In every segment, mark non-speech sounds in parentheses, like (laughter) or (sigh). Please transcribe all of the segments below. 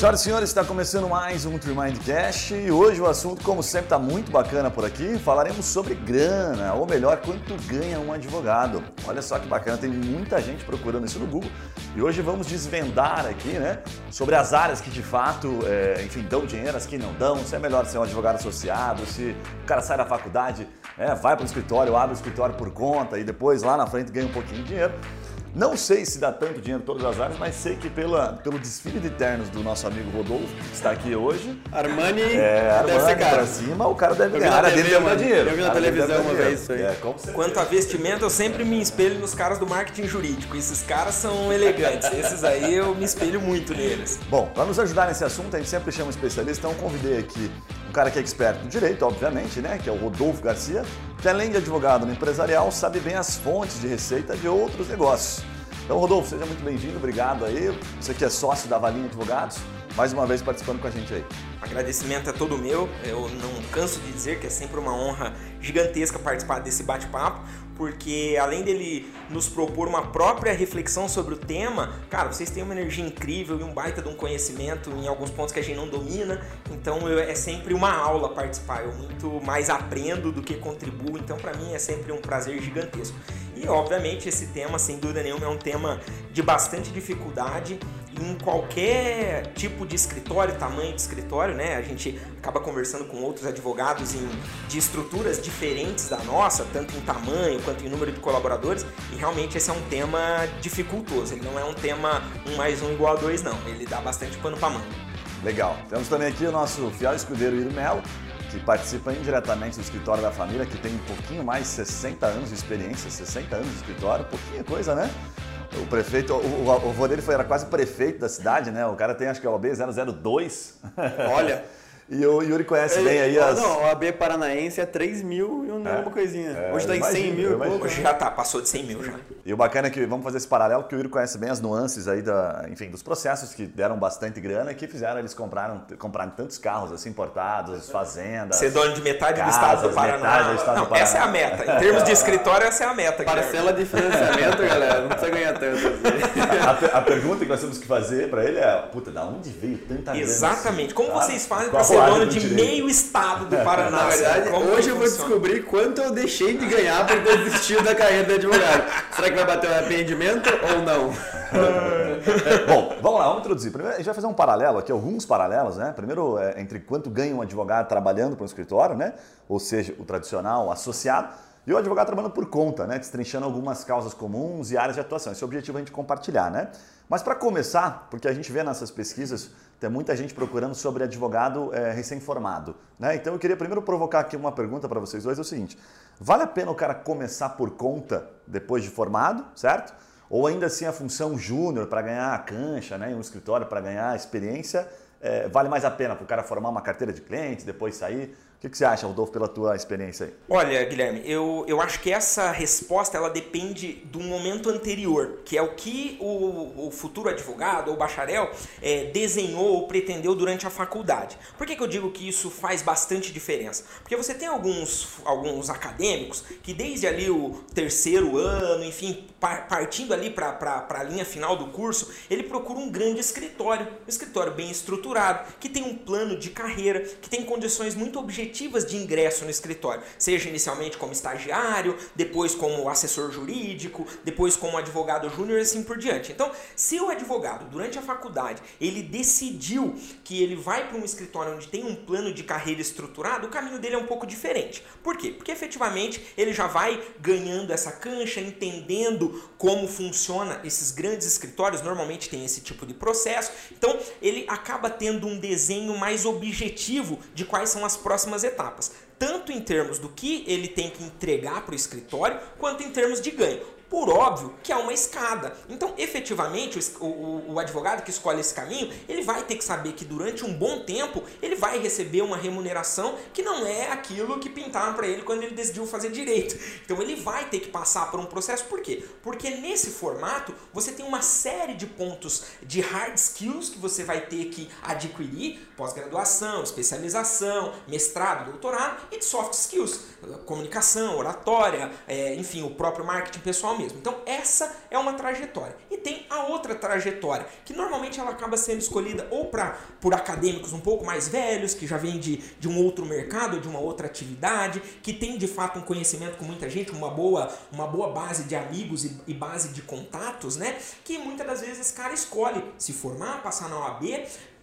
Senhoras e senhores, está começando mais um Tremindcast e hoje o assunto, como sempre, está muito bacana por aqui. Falaremos sobre grana, ou melhor, quanto ganha um advogado. Olha só que bacana, tem muita gente procurando isso no Google e hoje vamos desvendar aqui, né, sobre as áreas que de fato, é, enfim, dão dinheiro, as que não dão, se é melhor ser um advogado associado, se o cara sai da faculdade, é, vai para o escritório, abre o escritório por conta e depois lá na frente ganha um pouquinho de dinheiro. Não sei se dá tanto dinheiro em todas as áreas, mas sei que pela, pelo desfile de ternos do nosso amigo Rodolfo, que está aqui hoje. Armani é, Armani deve ser caro. pra cima, o cara deve ganhar. A área dele deve dinheiro. Eu vi na televisão uma vez isso aí. É. Quanto a vestimenta, eu sempre me espelho nos caras do marketing jurídico. Esses caras são elegantes. Esses aí eu me espelho muito neles. Bom, para nos ajudar nesse assunto, a gente sempre chama um especialista, então convidei aqui um cara que é expert no direito, obviamente, né, que é o Rodolfo Garcia, que além de advogado no empresarial, sabe bem as fontes de receita de outros negócios. Então, Rodolfo, seja muito bem-vindo, obrigado aí. Você que é sócio da Valinha Advogados, mais uma vez participando com a gente aí. Agradecimento é todo meu. Eu não canso de dizer que é sempre uma honra gigantesca participar desse bate-papo, porque além dele nos propor uma própria reflexão sobre o tema, cara, vocês têm uma energia incrível e um baita de um conhecimento em alguns pontos que a gente não domina. Então eu- é sempre uma aula participar. Eu muito mais aprendo do que contribuo. Então para mim é sempre um prazer gigantesco. E obviamente esse tema, sem dúvida nenhuma, é um tema de bastante dificuldade em qualquer tipo de escritório, tamanho de escritório, né? A gente acaba conversando com outros advogados em, de estruturas diferentes da nossa, tanto em tamanho quanto em número de colaboradores, e realmente esse é um tema dificultoso. Ele não é um tema um mais um igual a dois, não. Ele dá bastante pano pra manga. Legal. Temos também aqui o nosso fiel escudeiro Iro Melo, que participa indiretamente do escritório da família, que tem um pouquinho mais de 60 anos de experiência, 60 anos de escritório, pouquinha coisa, né? O prefeito, o, o, avô dele foi, era quase prefeito da cidade, né? O cara tem, acho que é o OB 002. Olha. (laughs) E o Yuri conhece bem aí as... Não, o AB Paranaense é 3 mil e É. uma coisinha. É, Hoje tá em imagino, 100 mil e pouco. Hoje já tá, passou de 100 mil já. E o bacana é que vamos fazer esse paralelo, porque o Yuri conhece bem as nuances aí da, enfim, dos processos que deram bastante grana e que fizeram eles compraram, comprarem tantos carros assim importados, fazendas. Ser dono de metade do Casas, estado do metade Paraná. do estado do não, Paraná. essa é a meta. Em termos de escritório, essa é a meta. Parcela de financiamento, galera. Não precisa ganhar tanto assim. A, a pergunta que nós temos que fazer pra ele é, puta, da onde veio tanta grana? Exatamente. assim, Como vocês fazem para ser a dono do de direito? meio estado do Paraná? Na verdade, hoje eu vou funciona? descobrir quanto eu deixei de ganhar por ter desistido da carreira de advogado. Será que vai bater o arrependimento ou não? (laughs) Bom, vamos lá, vamos introduzir. Primeiro, a gente vai fazer um paralelo aqui, alguns paralelos, né? Primeiro, é, entre quanto ganha um advogado trabalhando para um escritório, né? Ou seja, o tradicional o associado, e o advogado trabalhando por conta, né? Destrinchando algumas causas comuns e áreas de atuação. Esse é o objetivo a gente compartilhar, né? Mas para começar, porque a gente vê nessas pesquisas, tem muita gente procurando sobre advogado é, recém-formado, né? Então eu queria primeiro provocar aqui uma pergunta para vocês dois, é o seguinte, vale a pena o cara começar por conta depois de formado, certo? Ou ainda assim a função júnior para ganhar a cancha, né, em um escritório para ganhar experiência, é, vale mais a pena para o cara formar uma carteira de clientes, depois sair? O que, que você acha, Rodolfo, pela tua experiência aí? Olha, Guilherme, eu, eu acho que essa resposta ela depende do momento anterior, que é o que o, o futuro advogado ou bacharel é, desenhou ou pretendeu durante a faculdade. Por que, que eu digo que isso faz bastante diferença? Porque você tem alguns, alguns acadêmicos que desde ali o terceiro ano, enfim, par- partindo ali para a linha final do curso, ele procura um grande escritório, um escritório bem estruturado, que tem um plano de carreira, que tem condições muito objetivas de ingresso no escritório, seja inicialmente como estagiário, depois como assessor jurídico, depois como advogado júnior e assim por diante. Então, se o advogado, durante a faculdade, ele decidiu que ele vai para um escritório onde tem um plano de carreira estruturado, o caminho dele é um pouco diferente. Por quê? Porque efetivamente ele já vai ganhando essa cancha, entendendo como funciona esses grandes escritórios, normalmente tem esse tipo de processo. Então, ele acaba tendo um desenho mais objetivo de quais são as próximas etapas, tanto em termos do que ele tem que entregar para o escritório, quanto em termos de ganho. Por óbvio que há uma escada. Então, efetivamente, o, o- o advogado que escolhe esse caminho, ele vai ter que saber que durante um bom tempo ele vai receber uma remuneração que não é aquilo que pintaram para ele quando ele decidiu fazer direito. Então, ele vai ter que passar por um processo. Por quê? Porque nesse formato você tem uma série de pontos de hard skills que você vai ter que adquirir: pós-graduação, especialização, mestrado, doutorado, e de soft skills, comunicação, oratória, é, enfim, o próprio marketing pessoal mesmo. Então, essa é uma trajetória. E tem a outra trajetória, que normalmente ela acaba sendo escolhida ou pra, por acadêmicos um pouco mais velhos, que já vêm de, de um outro mercado, de uma outra atividade, que tem de fato um conhecimento com muita gente, uma boa, uma boa base de amigos e, e base de contatos, né? Que muitas das vezes esse cara escolhe se formar, passar na OAB,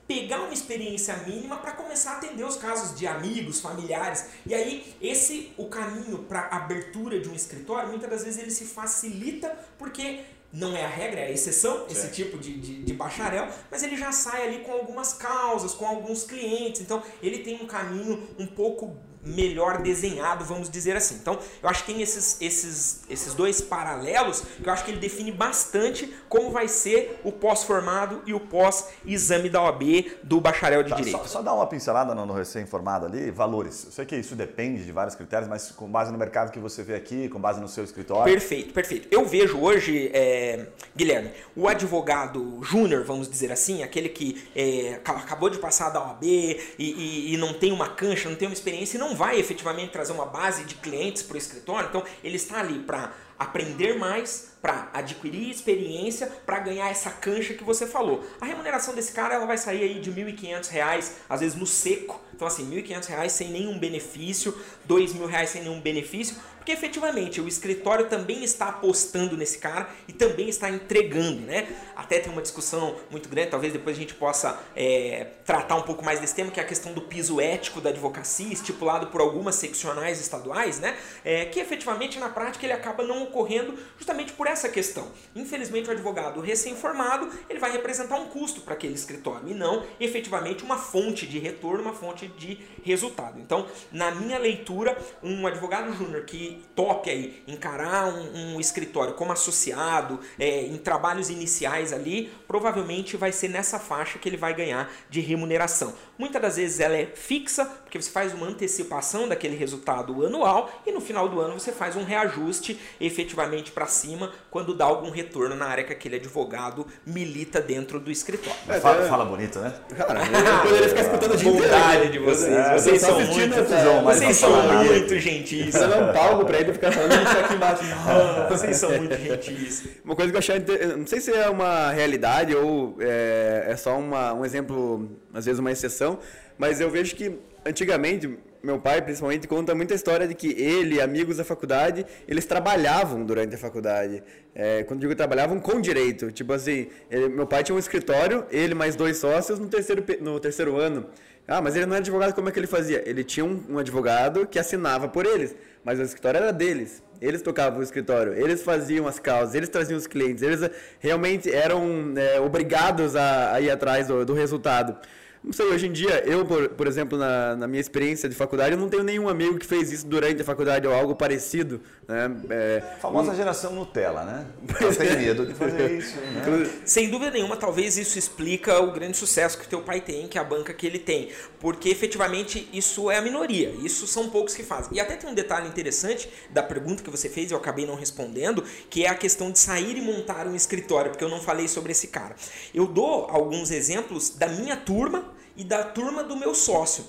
pegar uma experiência mínima para começar a atender os casos de amigos, familiares. E aí, esse o caminho para abertura de um escritório, muitas das vezes ele se facilita porque não é a regra, é a exceção, certo. esse tipo de, de, de, bacharel, mas ele já sai ali com algumas causas, com alguns clientes, então ele tem um caminho um pouco melhor desenhado, vamos dizer assim. Então, eu acho que tem esses, esses, esses dois paralelos que eu acho que ele define bastante como vai ser o pós-formado e o pós-exame da OAB do bacharel de tá, Direito. Só, só dar uma pincelada no, no recém-formado ali, valores. Eu sei que isso depende de vários critérios, mas com base no mercado que você vê aqui, com base no seu escritório. Perfeito, perfeito. Eu vejo hoje, é, Guilherme, o advogado júnior, vamos dizer assim, aquele que é, acabou de passar da OAB e, e, e não tem uma cancha, não tem uma experiência e não vai efetivamente trazer uma base de clientes para o escritório, então ele está ali para aprender mais, para adquirir experiência, para ganhar essa cancha que você falou. A remuneração desse cara ela vai sair aí de R$ 1.500, às vezes no seco. Então assim, R$ 1.500 sem nenhum benefício, R$ 2.000 sem nenhum benefício, porque efetivamente o escritório também está apostando nesse cara e também está entregando, né? Até tem uma discussão muito grande, talvez depois a gente possa é, tratar um pouco mais desse tema, que é a questão do piso ético da advocacia, estipulado por algumas seccionais estaduais, né? É, que efetivamente na prática ele acaba não ocorrendo justamente por essa questão. Infelizmente o advogado recém-formado ele vai representar um custo para aquele escritório e não efetivamente uma fonte de retorno, uma fonte de resultado. Então, na minha leitura, um advogado júnior que top aí encarar um, um escritório como associado, é, em trabalhos iniciais ali, provavelmente vai ser nessa faixa que ele vai ganhar de remuneração. Muitas das vezes ela é fixa, porque você faz uma antecipação daquele resultado anual e no final do ano você faz um reajuste efetivamente para cima quando dá algum retorno na área que aquele advogado milita dentro do escritório. É, fala, fala, bonito, né? Cara, (laughs) eu poderia ficar escutando a vontade de vocês. É, vocês são muito, vocês são muito gentis. Você não é um palco pra ele ficar falando isso aqui embaixo. (laughs) vocês são muito gentis. Uma coisa que eu achei, não sei se é uma realidade ou é, é só uma, um exemplo, às vezes uma exceção, mas eu vejo que antigamente meu pai principalmente conta muita história de que ele, amigos da faculdade, eles trabalhavam durante a faculdade. É, quando digo trabalhavam com direito, tipo assim, ele, meu pai tinha um escritório, ele mais dois sócios no terceiro no terceiro ano. Ah, mas ele não era advogado, como é que ele fazia? Ele tinha um, um advogado que assinava por eles, mas o escritório era deles. Eles tocavam o escritório, eles faziam as causas, eles traziam os clientes, eles eh, realmente eram é, obrigados a, a, ir atrás do, do resultado. Não sei, hoje em dia, eu, por, por exemplo, na, na, minha experiência de faculdade, eu não tenho nenhum amigo que fez isso durante a faculdade ou algo parecido. Né? É, a famosa um... geração Nutella, né? Eu tenho é. medo de fazer (laughs) isso. Né? Sem dúvida nenhuma, talvez isso explica o grande sucesso que teu pai tem, que é a banca que ele tem. Porque efetivamente isso é a minoria, isso são poucos que fazem. E até tem um detalhe interessante da pergunta que você fez, eu acabei não respondendo, que é a questão de sair e montar um escritório, porque eu não falei sobre esse cara. Eu dou alguns exemplos da minha turma e da turma do meu sócio.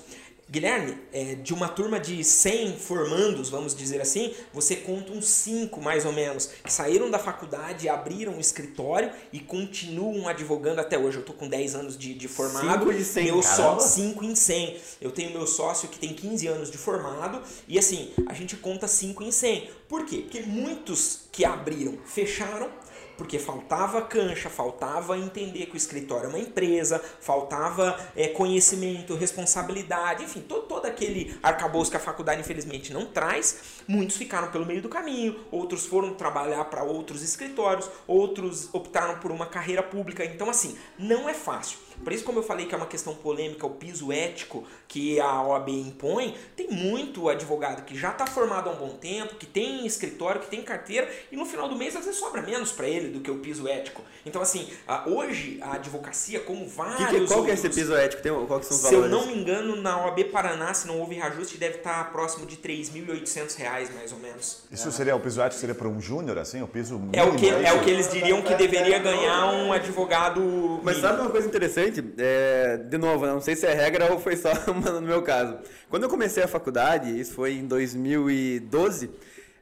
Guilherme, é, de uma turma de 100 formandos, vamos dizer assim, você conta uns 5 mais ou menos, que saíram da faculdade, abriram um escritório e continuam advogando até hoje. Eu tô com 10 anos de, de formado. 5 de 100, meu só 5 em 100. Eu tenho meu sócio que tem 15 anos de formado e assim, a gente conta 5 em 100. Por quê? Porque muitos que abriram fecharam porque faltava cancha, faltava entender que o escritório é uma empresa, faltava é, conhecimento, responsabilidade, enfim, todo, todo aquele arcabouço que a faculdade infelizmente não traz. Muitos ficaram pelo meio do caminho, outros foram trabalhar para outros escritórios, outros optaram por uma carreira pública. Então, assim, não é fácil. Por isso, como eu falei que é uma questão polêmica, o piso ético que a OAB impõe, tem muito advogado que já está formado há um bom tempo, que tem escritório, que tem carteira, e no final do mês às vezes sobra menos para ele do que o piso ético. Então, assim, hoje a advocacia, como vários. Que que, qual que é esse piso ético? Tem, qual que são os se valores? eu não me engano, na OAB Paraná, se não houve reajuste, deve estar próximo de R$ 3.800, mais ou menos. Isso é. seria o piso ético seria para um júnior, assim? O piso mínimo, é o que É, é o que eles diriam que deveria ganhar um advogado. Mas mínimo. sabe uma coisa interessante? É, de novo, não sei se é regra ou foi só (laughs) no meu caso. Quando eu comecei a faculdade, isso foi em 2012,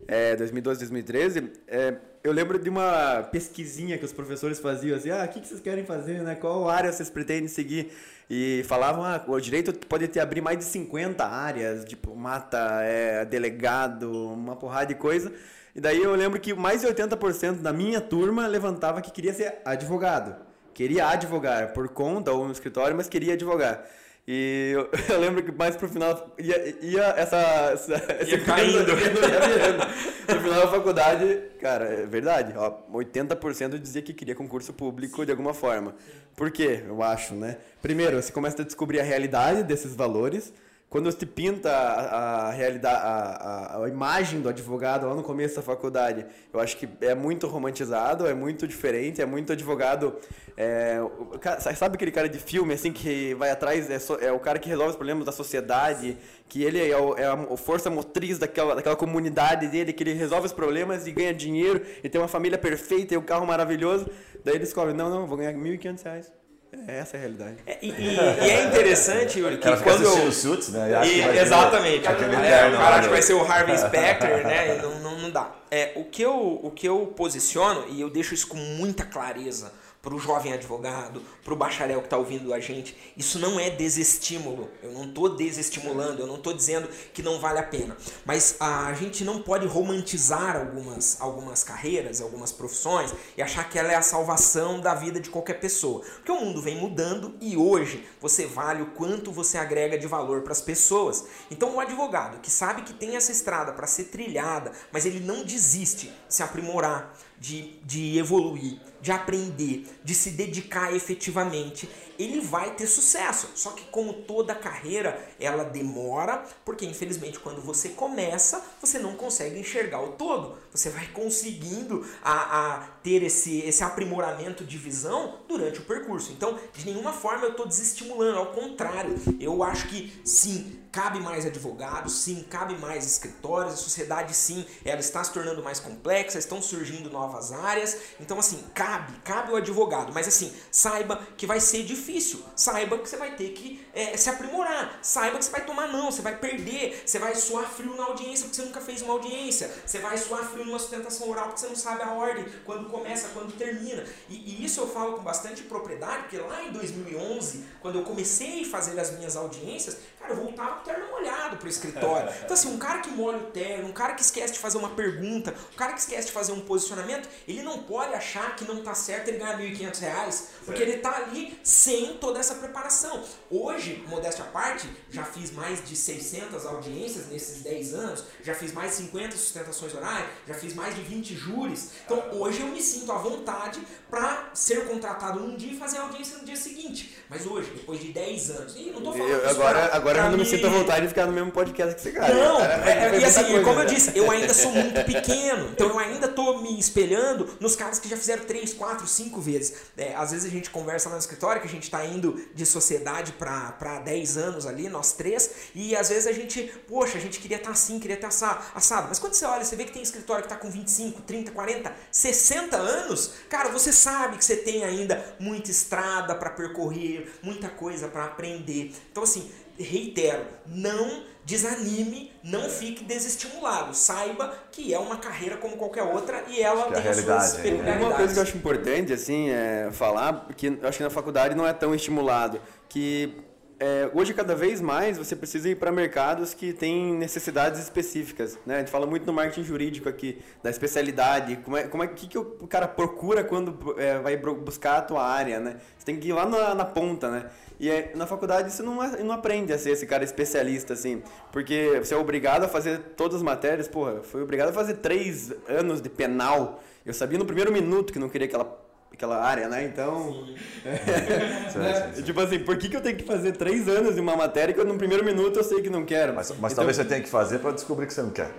é, 2012, 2013, é, eu lembro de uma pesquisinha que os professores faziam assim, ah, o que, vocês querem fazer, né? Qual área vocês pretendem seguir? E falavam, ah, o direito pode ter abrir mais de 50 áreas, tipo, mata, é, delegado, uma porrada de coisa. E daí eu lembro que mais de 80% da minha turma levantava que queria ser advogado. Queria advogar por conta ou no escritório, mas queria advogar. E eu, (laughs) eu, lembro que mais pro final ia, ia essa. essa ia caindo. Ia no final da faculdade, cara, é verdade. Ó, 80% dizia que queria concurso público de alguma forma. Por quê? Eu acho, né? Primeiro, você começa a descobrir a realidade desses valores quando você pinta a, a realidade, a, a, a, imagem do advogado lá no começo da faculdade, eu acho que é muito romantizado, é muito diferente, é muito advogado. É, sabe aquele cara de filme assim que vai atrás, é, so, é, o cara que resolve os problemas da sociedade, que ele é, o, é a força motriz daquela, daquela comunidade dele, que ele resolve os problemas e ganha dinheiro e tem uma família perfeita e um carro maravilhoso. Daí ele descobre: não, não, vou ganhar R$ 1.500. É, essa é a realidade. É, e, e, e, é interessante, Yuri, que quando eu... Suits, né? E, exatamente. Ter, é, o cara que vai ser o Harvey (laughs) Specter, né? Não, não, não dá. É, o, que eu, o que eu posiciono, e eu deixo isso com muita clareza para o jovem advogado, para o bacharel que está ouvindo a gente. Isso não é desestímulo. Eu não estou desestimulando, eu não estou dizendo que não vale a pena. Mas a gente não pode romantizar algumas, algumas carreiras, algumas profissões e achar que ela é a salvação da vida de qualquer pessoa. Porque o mundo vem mudando e hoje você vale o quanto você agrega de valor para as pessoas. Então, o advogado que sabe que tem essa estrada para ser trilhada, mas ele não desiste de se aprimorar, de, de evoluir de aprender, de se dedicar efetivamente, ele vai ter sucesso. Só que como toda carreira, ela demora, porque infelizmente quando você começa, você não consegue enxergar o todo. Você vai conseguindo a, a ter esse, esse aprimoramento de visão durante o percurso. Então, de nenhuma forma eu estou desestimulando, ao contrário, eu acho que sim, cabe mais advogados, sim, cabe mais escritórios, a sociedade sim, ela está se tornando mais complexa, estão surgindo novas áreas. Então, assim, cabe, cabe o advogado, mas assim, saiba que vai ser difícil, saiba que você vai ter que é, se aprimorar, saiba que você vai tomar não, você vai perder, você vai suar frio na audiência porque você nunca fez uma audiência, você vai suar frio numa sustentação oral porque você não sabe a ordem, quando começa, quando termina. E, e isso eu falo com bastante propriedade, porque lá em 2011, quando eu comecei a fazer as minhas audiências, cara, eu voltava com o terno molhado pro escritório. (laughs) Então, assim, um cara que molha o terno, um cara que esquece de fazer uma pergunta, um cara que esquece de fazer um posicionamento, ele não pode achar que não tá certo ele ganhar R$ 1.500, porque ele tá ali sem toda essa preparação. Hoje, modéstia à parte, já fiz mais de 600 audiências nesses 10 anos, já fiz mais de 50 sustentações orais, já fiz mais de 20 júris. Então, hoje eu me sinto à vontade para ser contratado um dia e fazer a audiência no dia seguinte. Mas hoje, depois de 10 anos, e não tô falando eu, agora, agora eu não me sinto à vontade de ficar no mesmo podcast que você, cara. Não, é, é, e assim, coisa, como eu disse, eu ainda sou muito pequeno, então eu ainda tô me espelhando nos caras que já fizeram 3, 4, 5 vezes. É, às vezes a gente conversa lá no escritório que a gente tá indo de sociedade para 10 anos ali, nós três, e às vezes a gente, poxa, a gente queria estar tá assim, queria estar tá assado. Mas quando você olha, você vê que tem escritório que tá com 25, 30, 40, 60 anos, cara, você sabe que você tem ainda muita estrada para percorrer, muita coisa para aprender. Então, assim, reitero, não desanime, não fique desestimulado. Saiba que é uma carreira como qualquer outra e ela tem as suas peculiaridades. Uma coisa que eu acho importante assim é falar, que eu acho que na faculdade não é tão estimulado, que é, hoje cada vez mais você precisa ir para mercados que têm necessidades específicas, né? A gente fala muito no marketing jurídico aqui da especialidade, como é, como é que, que o cara procura quando é, vai buscar a tua área, né? Você tem que ir lá na, na ponta, né? E é, na faculdade você não, não aprende a ser esse cara especialista, assim. Porque você é obrigado a fazer todas as matérias. Porra, fui obrigado a fazer três anos de penal. Eu sabia no primeiro minuto que não queria aquela aquela área, né? Então. É, (laughs) né? Tipo assim, por que, que eu tenho que fazer três anos de uma matéria que eu, no primeiro minuto eu sei que não quero? Mas, mas então, talvez você tenha que fazer para descobrir que você não quer.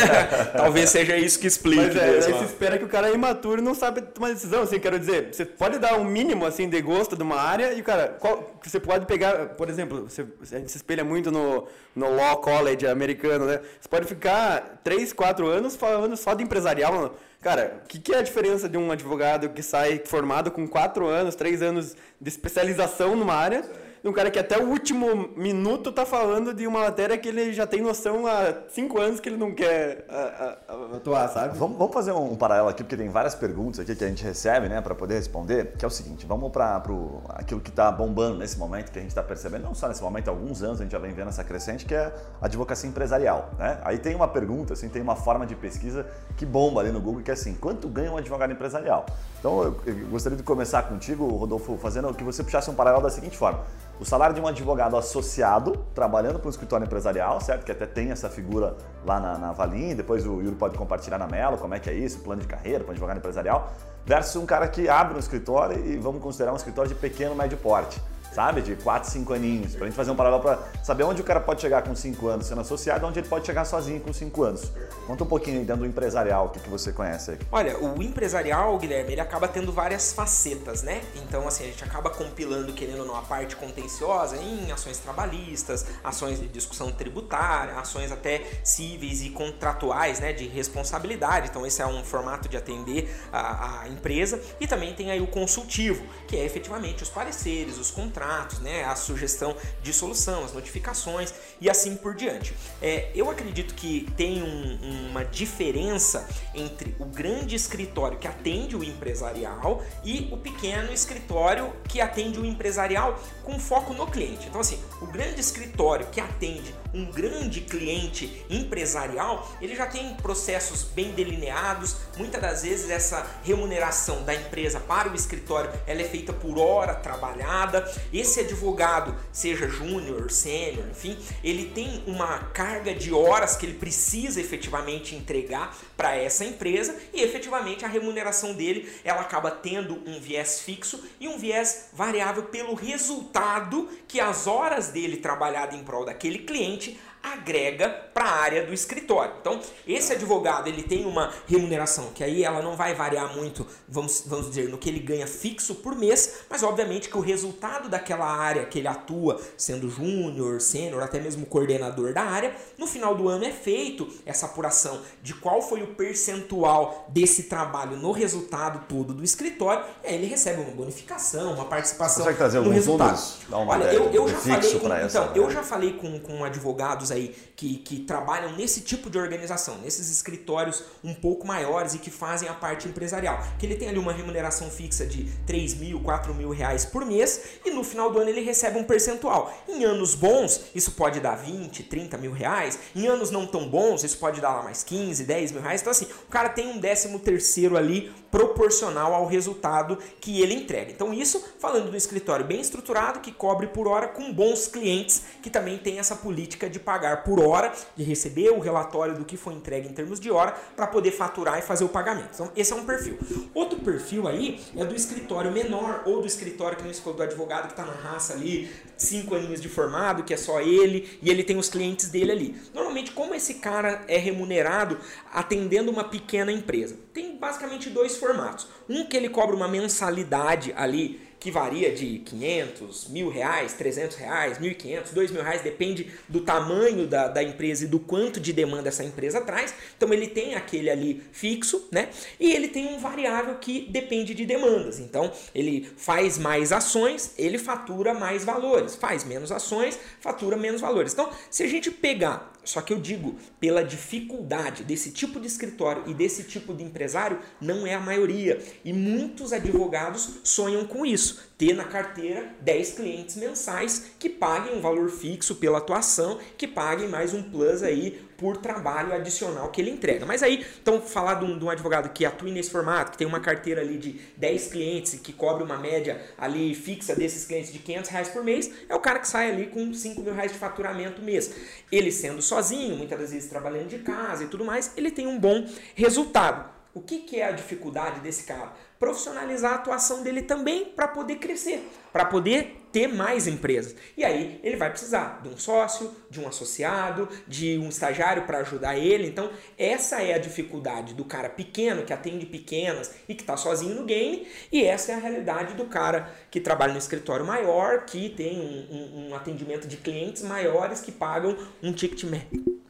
(laughs) talvez seja isso que explique. Mas é, aí você espera que o cara é imaturo e não sabe tomar decisão, assim, quero dizer, você pode dar um mínimo, assim, de gosto de uma área e, cara, qual, você pode pegar, por exemplo, você, a gente se espelha muito no, no Law College americano, né? Você pode ficar três, quatro anos falando só de empresarial, Cara, o que, que, é a diferença de um advogado que sai formado com quatro anos, três anos de especialização numa área, um cara que até o último minuto tá falando de uma matéria que ele já tem noção há cinco anos que ele não quer a, a, atuar, sabe? Vamos, vamos fazer um, paralelo aqui, porque tem várias perguntas aqui que a gente recebe, né, para poder responder, que é o seguinte, vamos para aquilo que está bombando nesse momento, que a gente está percebendo, não só nesse momento, há alguns anos a gente já vem vendo essa crescente, que é a advocacia empresarial, né? Aí tem uma pergunta, assim, tem uma forma de pesquisa que bomba ali no Google, que é assim, quanto ganha um advogado empresarial? Então eu, eu gostaria de começar contigo, Rodolfo, fazendo que você puxasse um paralelo da seguinte forma. O salário de um advogado associado, trabalhando para um escritório empresarial, certo? Que até tem essa figura lá na, na Valim, depois o Yuri pode compartilhar na Melo como é que é isso, plano de carreira para um advogado empresarial, versus um cara que abre um escritório e vamos considerar um escritório de pequeno, médio porte sabe? De 4, 5 aninhos, pra gente fazer um paralelo para saber onde o cara pode chegar com 5 anos sendo associado, onde ele pode chegar sozinho com 5 anos. Conta um pouquinho aí dentro do empresarial, o que, que você conhece aí. Olha, o empresarial, Guilherme, ele acaba tendo várias facetas, né? Então, assim, a gente acaba compilando, querendo ou não, a parte contenciosa em ações trabalhistas, ações de discussão tributária, ações até cíveis e contratuais, né? De responsabilidade. Então, esse é um formato de atender a, a empresa. E também tem aí o consultivo, que é efetivamente os pareceres, os contratos né, a sugestão de solução, as notificações e assim por diante. É, eu acredito que tem um, uma diferença entre o grande escritório que atende o empresarial e o pequeno escritório que atende o empresarial com foco no cliente. Então, assim, o grande escritório que atende um grande cliente empresarial, ele já tem processos bem delineados. Muitas das vezes essa remuneração da empresa para o escritório ela é feita por hora trabalhada. Esse advogado, seja júnior, sênior, enfim, ele tem uma carga de horas que ele precisa efetivamente entregar para essa empresa e efetivamente a remuneração dele ela acaba tendo um viés fixo e um viés variável pelo resultado que as horas dele trabalhado em prol daquele cliente noite agrega para a área do escritório. Então, esse advogado ele tem uma remuneração que aí ela não vai variar muito, vamos, vamos dizer, no que ele ganha fixo por mês, mas obviamente que o resultado daquela área que ele atua, sendo júnior, sênior, até mesmo coordenador da área, no final do ano é feito essa apuração de qual foi o percentual desse trabalho no resultado todo do escritório, e aí ele recebe uma bonificação, uma participação Você trazer no resultado. Olha, eu, eu já falei com, então, eu já falei com, com advogados aí que, que trabalham nesse tipo de organização, nesses escritórios um pouco maiores e que fazem a parte empresarial. Que ele tem ali uma remuneração fixa de 3 mil, 4 mil reais por mês e no final do ano ele recebe um percentual. Em anos bons, isso pode dar 20, 30 mil reais. Em anos não tão bons, isso pode dar lá mais 15, 10 mil reais. Então, assim, o cara tem um décimo terceiro ali proporcional ao resultado que ele entrega. Então, isso falando do escritório bem estruturado, que cobre por hora, com bons clientes que também tem essa política de pagar por hora, de receber o relatório do que foi entregue em termos de hora, para poder faturar e fazer o pagamento. Então, esse é um perfil. Outro perfil aí é do escritório menor, ou do escritório que não falou do advogado que está na raça ali, cinco aninhos de formado, que é só ele, e ele tem os clientes dele ali. Normalmente, como esse cara é remunerado atendendo uma pequena empresa? Tem basicamente dois formatos. Um que ele cobra uma mensalidade ali que varia de 500, mil reais, 300 reais, 1.500, 2 mil reais, depende do tamanho da, da empresa e do quanto de demanda essa empresa traz. Então ele tem aquele ali fixo, né? E ele tem um variável que depende de demandas. Então ele faz mais ações, ele fatura mais valores. Faz menos ações, fatura menos valores. Então, se a gente pegar só que eu digo, pela dificuldade desse tipo de escritório e desse tipo de empresário, não é a maioria. E muitos advogados sonham com isso ter na carteira 10 clientes mensais que paguem um valor fixo pela atuação, que paguem mais um plus aí por trabalho adicional que ele entrega. Mas aí, então, falar de um, de um advogado que atua nesse formato, que tem uma carteira ali de 10 clientes que cobre uma média ali fixa desses clientes de 500 reais por mês, é o cara que sai ali com 5 mil reais de faturamento mês. Ele sendo sozinho, muitas das vezes trabalhando de casa e tudo mais, ele tem um bom resultado. O que, que é a dificuldade desse cara? Profissionalizar a atuação dele também para poder crescer, para poder ter mais empresas. E aí ele vai precisar de um sócio, de um associado, de um estagiário para ajudar ele. Então, essa é a dificuldade do cara pequeno que atende pequenas e que está sozinho no game, e essa é a realidade do cara que trabalha no escritório maior, que tem um, um, um atendimento de clientes maiores que pagam um ticket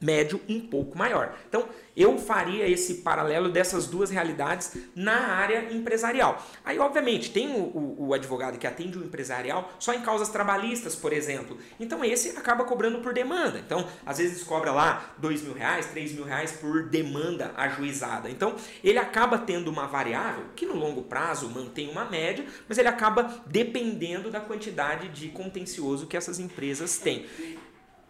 médio um pouco maior. Então, eu faria esse paralelo dessas duas realidades na área empresarial. Aí, obviamente, tem o, o, o, advogado que atende o empresarial só em causas trabalhistas, por exemplo. Então, esse acaba cobrando por demanda. Então, às vezes cobra lá dois mil reais, três mil reais por demanda ajuizada. Então, ele acaba tendo uma variável que no longo prazo mantém uma média, mas ele acaba dependendo da quantidade de contencioso que essas empresas têm.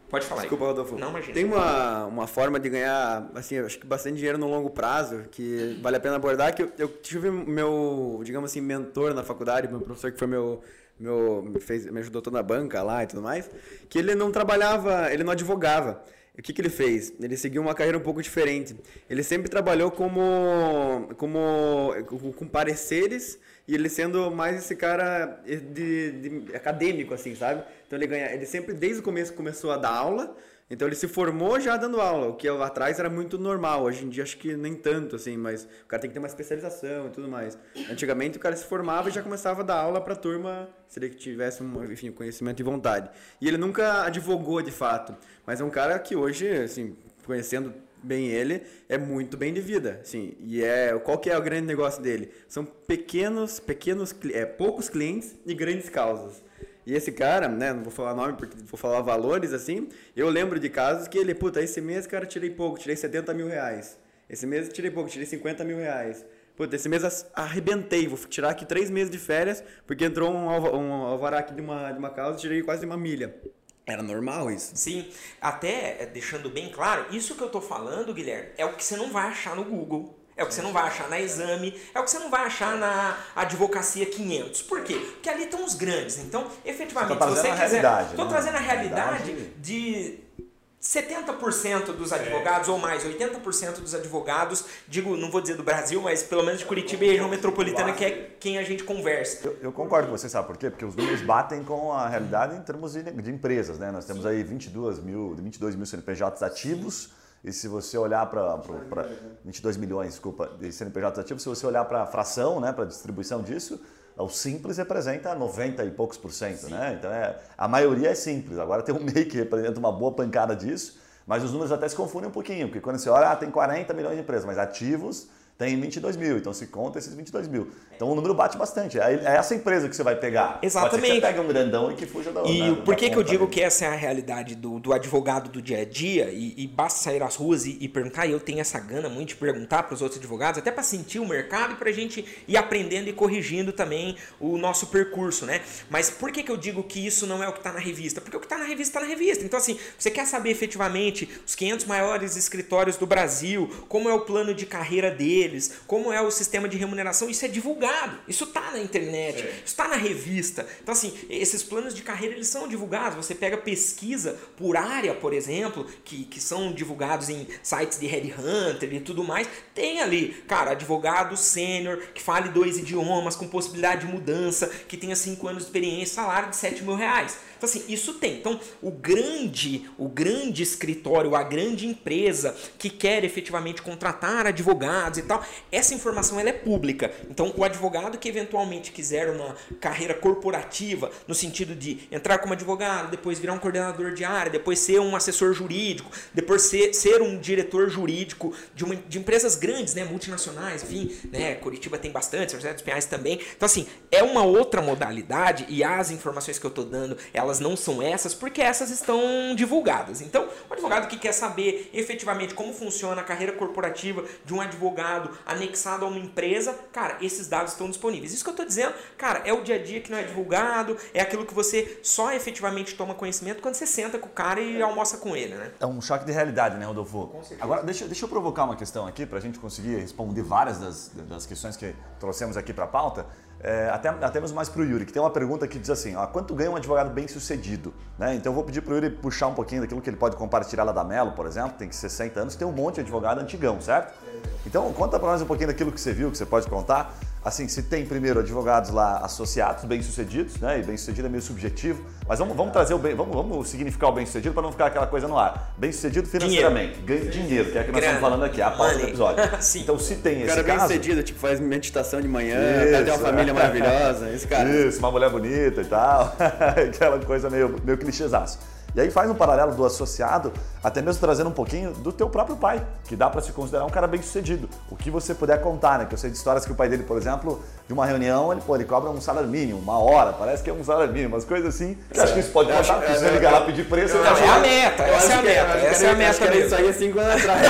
Pode falar. Desculpa, Rodolfo. Não, imagina. Tem uma, uma forma de ganhar, assim, acho que bastante dinheiro no longo prazo, que vale a pena abordar, que eu, eu tive meu, digamos assim, mentor na faculdade, meu professor que foi meu, meu me, fez, me ajudou toda a banca lá e tudo mais, que ele não trabalhava, ele não advogava. O que, que ele fez? Ele seguiu uma carreira um pouco diferente. Ele sempre trabalhou como, como com pareceres e ele sendo mais esse cara de, de, acadêmico, assim, sabe? Então ele ganha, ele sempre desde o começo começou a dar aula, então ele se formou já dando aula, o que atrás era muito normal. Hoje em dia acho que nem tanto, assim, mas o cara tem que ter uma especialização e tudo mais. Antigamente o cara se formava e já começava a dar aula para a turma, se ele tivesse um, enfim, conhecimento e vontade. E ele nunca advogou de fato, mas é um cara que hoje, assim, conhecendo bem ele, é muito bem de vida, sim. E é qual que é o grande negócio dele? São pequenos, pequenos, é, poucos clientes e grandes causas. E esse cara, né, não vou falar nome porque vou falar valores assim, eu lembro de casos que ele, puta, esse mês, cara, tirei pouco, tirei 70 mil reais. Esse mês tirei pouco, tirei 50 mil reais. Puta, esse mês arrebentei, vou tirar aqui três meses de férias, porque entrou um, um alvará aqui de uma, de uma causa e tirei quase uma milha. Era normal isso. Sim, até eh, deixando bem claro, isso que eu tô falando, Guilherme, é o que você não vai achar no Google. É o que você não vai achar na exame, é o que você não vai achar na advocacia 500. Por quê? Porque ali estão os grandes. Então, efetivamente, você se você quiser. Estou né? trazendo a realidade de 70% dos advogados, é. ou mais, 80% dos advogados, digo, não vou dizer do Brasil, mas pelo menos de Curitiba e região metropolitana, que é quem a gente conversa. Eu, eu, concordo com você, sabe por quê? Porque os números batem com a realidade em termos de, de empresas, né? Nós temos aí 22 mil, 22 mil CNPJs ativos, e se você olhar para 22 milhões, desculpa, de CNPJs ativos, se você olhar para a fração, né, para a distribuição disso, o simples representa 90 e poucos por cento, né? Então é, a maioria é simples. Agora tem um MEI que representa uma boa pancada disso, mas os números até se confundem um pouquinho, porque quando você olha, ah, tem 40 milhões de empresas, mas ativos tem 22 mil, então se conta esses 22 mil. Então o número bate bastante. É essa empresa que você vai pegar. Exatamente. Você pega um grandão e que fuja da E né, por que, que eu digo que essa é a realidade do, do advogado do dia a dia? E, e basta sair às ruas e, e perguntar, e eu tenho essa gana muito de perguntar para os outros advogados, até para sentir o mercado e para a gente ir aprendendo e corrigindo também o nosso percurso, né? Mas por que, que eu digo que isso não é o que está na revista? Porque o que está na revista está na revista. Então, assim, você quer saber efetivamente os 500 maiores escritórios do Brasil, como é o plano de carreira deles, como é o sistema de remuneração, isso é divulgado. Isso está na internet, é. isso está na revista. Então, assim, esses planos de carreira eles são divulgados. Você pega pesquisa por área, por exemplo, que, que são divulgados em sites de Headhunter e tudo mais. Tem ali, cara, advogado sênior que fale dois idiomas, com possibilidade de mudança, que tenha cinco anos de experiência, salário de 7 mil reais. Então, assim, isso tem. Então, o grande, o grande escritório, a grande empresa que quer efetivamente contratar advogados e tal, essa informação ela é pública. Então, o advogado que eventualmente quiser uma carreira corporativa, no sentido de entrar como advogado, depois virar um coordenador de área, depois ser um assessor jurídico, depois ser, ser um diretor jurídico de, uma, de empresas grandes, né, multinacionais, enfim, né, Curitiba tem bastante, São José dos Pinhais também. Então, assim, é uma outra modalidade e as informações que eu estou dando, elas elas não são essas porque essas estão divulgadas. Então, o advogado que quer saber efetivamente como funciona a carreira corporativa de um advogado anexado a uma empresa, cara, esses dados estão disponíveis. Isso que eu estou dizendo, cara, é o dia a dia que não é divulgado, é aquilo que você só efetivamente toma conhecimento quando você senta com o cara e almoça com ele, né? É um choque de realidade, né, Rodolfo? Agora, deixa, deixa eu provocar uma questão aqui para a gente conseguir responder várias das, das questões que trouxemos aqui para a pauta é, até, até mesmo mais para o Yuri, que tem uma pergunta que diz assim: ó, quanto ganha um advogado bem sucedido? Né? Então eu vou pedir para o Yuri puxar um pouquinho daquilo que ele pode compartilhar lá da Melo, por exemplo, tem 60 anos, tem um monte de advogado antigão, certo? Então conta para nós um pouquinho daquilo que você viu, que você pode contar assim, se tem primeiro advogados lá associados, bem-sucedidos, né? E bem-sucedido é meio subjetivo, mas vamos, vamos trazer o bem, vamos, vamos significar o bem-sucedido para não ficar aquela coisa no ar. Bem-sucedido financeiramente, ganha dinheiro, que é o que nós estamos falando aqui, a pauta do episódio. (laughs) então, se tem esse cara caso... bem-sucedido, tipo, faz meditação de manhã, isso, tem uma família maravilhosa, esse cara. Isso, uma mulher bonita e tal, (laughs) aquela coisa meio, meio clichêzaço. E aí faz um paralelo do associado, até mesmo trazendo um pouquinho do teu próprio pai, que dá para se considerar um cara bem sucedido. O que você puder contar, né? Que eu sei de histórias que o pai dele, por exemplo, de uma reunião, ele, pô, ele cobra um salário mínimo, uma hora, parece que é um salário mínimo, umas coisas assim. Eu acho que isso pode contar, porque se você ligar lá pedir preço, Não, ele é a meta, essa é a meta, essa é a meta mesmo. Isso aí é cinco anos atrás.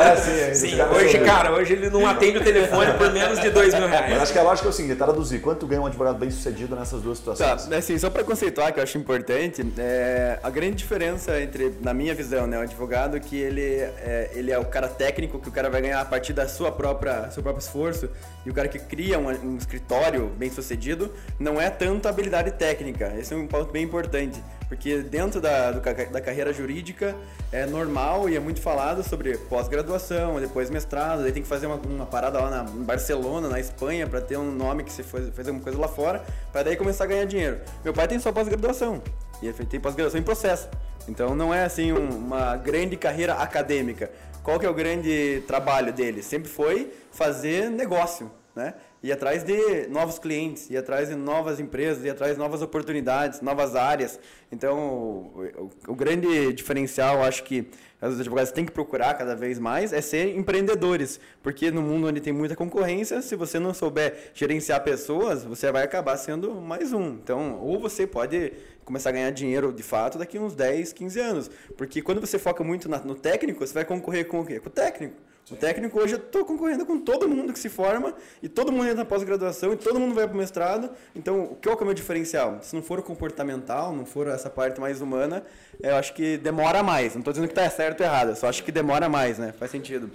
É, sim, é, Sim, hoje, eu. cara, hoje ele não atende o telefone por menos de dois mil Mas reais. acho que a lógica é o seguinte, traduzir, quanto ganha um advogado bem sucedido nessas duas Tá, situações? assim, só para conceituar, que eu acho importante, é, a grande diferença entre, na minha visão, né, o advogado que ele é, ele é o cara técnico, que o cara vai ganhar a partir da sua própria, seu próprio esforço, e o cara que cria um, um escritório bem sucedido, não é tanto a habilidade técnica. Esse é um ponto bem importante, porque dentro da, do da carreira jurídica é normal e é muito falado sobre pós-graduação, depois mestrado, aí tem que fazer uma, uma parada lá na, em Barcelona, na Espanha, para ter um nome que você faz, faz alguma coisa lá fora, para daí começar a ganhar dinheiro. Meu pai tem só pós-graduação, e ele tem pós-graduação em processo. Então não é assim um- uma grande carreira acadêmica. Qual que é o grande trabalho dele? Sempre foi fazer negócio, né? Ir atrás de novos clientes, ir atrás de novas empresas, ir atrás de novas oportunidades, novas áreas. Então, o, o- o grande diferencial, acho que os advogados têm que procurar cada vez mais é ser empreendedores, porque no mundo onde tem muita concorrência, se você não souber gerenciar pessoas, você vai acabar sendo mais um. Então, ou você pode começar a ganhar dinheiro de fato daqui uns 10, 15 anos, porque quando você foca muito na- no técnico, você vai concorrer com o quê? Com o técnico. O técnico hoje eu estou concorrendo com todo mundo que se forma e todo mundo entra na pós-graduação e todo mundo vai para o mestrado. Então, qual que é o meu diferencial? Se não for o comportamental, não for essa parte mais humana, eu acho que demora mais. Não estou dizendo que está certo ou errado, eu só acho que demora mais, né? Faz sentido.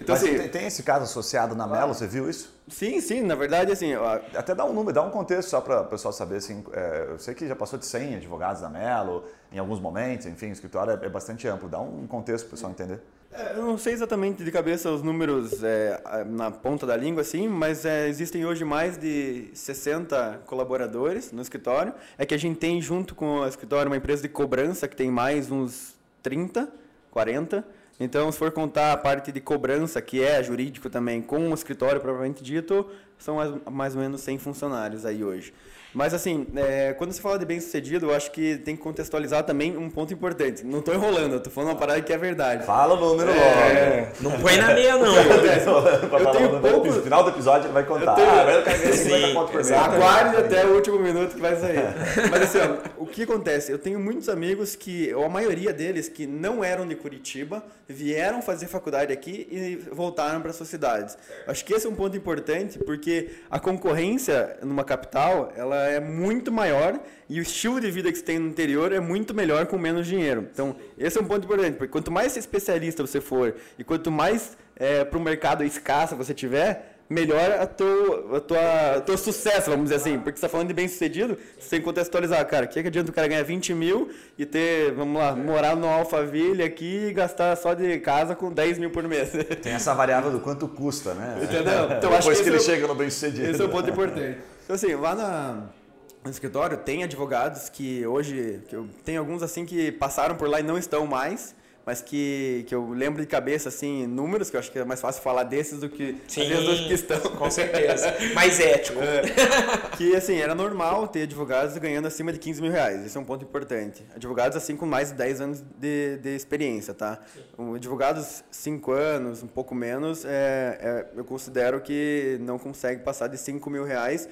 Então, Mas assim, tem, tem esse caso associado na Melo, você viu isso? sim, sim, na verdade, assim, ó, Até dá um número, dá um contexto só para o pessoal saber. Assim, é, eu sei que já passou de 100 advogados na Melo, em alguns momentos, enfim, o escritório é, é bastante amplo. Dá um contexto para o pessoal entender. É, Eu não sei exatamente de cabeça os números é, na ponta da língua, assim, mas é, existem hoje mais de 60 colaboradores no escritório. É que a gente tem, junto com o escritório, uma empresa de cobrança que tem mais uns 30, 40. Então, se for contar a parte de cobrança, que é jurídico também, com o escritório propriamente dito, são mais, mais ou menos 100 funcionários aí hoje. Mas assim, é, quando se fala de bem-sucedido, eu acho que tem que contextualizar também um ponto importante. Não estou enrolando, eu estou falando uma parada que é verdade. Fala o número É, não põe na meia, não. (laughs) logo. tenho pouco- No final do episódio ele vai contar. tenho- Ah, agora eu quero ver 50 Sim. Aguarde até o último minuto que vai sair. (laughs) Mas assim, ó, o que acontece? Eu tenho muitos amigos que, ou a maioria deles, que não eram de Curitiba, vieram fazer faculdade aqui e voltaram para suas cidades. Acho que esse é um ponto importante, porque a concorrência numa capital, ela é muito maior e o estilo de vida que você tem no interior é muito melhor com menos dinheiro. Então, esse é um ponto importante, porque quanto mais especialista você for e quanto mais para o mercado escassa você tiver, melhor a teu, a tua, o teu sucesso, vamos dizer assim. Porque você está falando de bem sucedido, você tem que contextualizar, cara. O que, que adianta o cara ganhar 20 mil e ter, vamos lá, morar no Alphaville aqui e gastar só de casa com 10 mil por mês? Tem essa variável do quanto custa, né? Entendeu? (laughs) Então, acho Depois que que ele é o- chega no bem sucedido. Esse é o ponto importante. Então, assim, lá na, no escritório tem advogados que hoje, que eu tenho alguns assim que passaram por lá e não estão mais, mas que, que eu lembro de cabeça, assim, números, que eu acho que é mais fácil falar desses do que às vezes que estão. com certeza. Mais ético. Que, assim, era normal ter advogados ganhando acima de 15 mil reais. Esse é um ponto importante. Advogados, assim, com mais de 10 anos de, de experiência, tá? Um, advogados, 5 anos, um pouco menos, é, é, eu considero que não consegue passar de 5 mil reais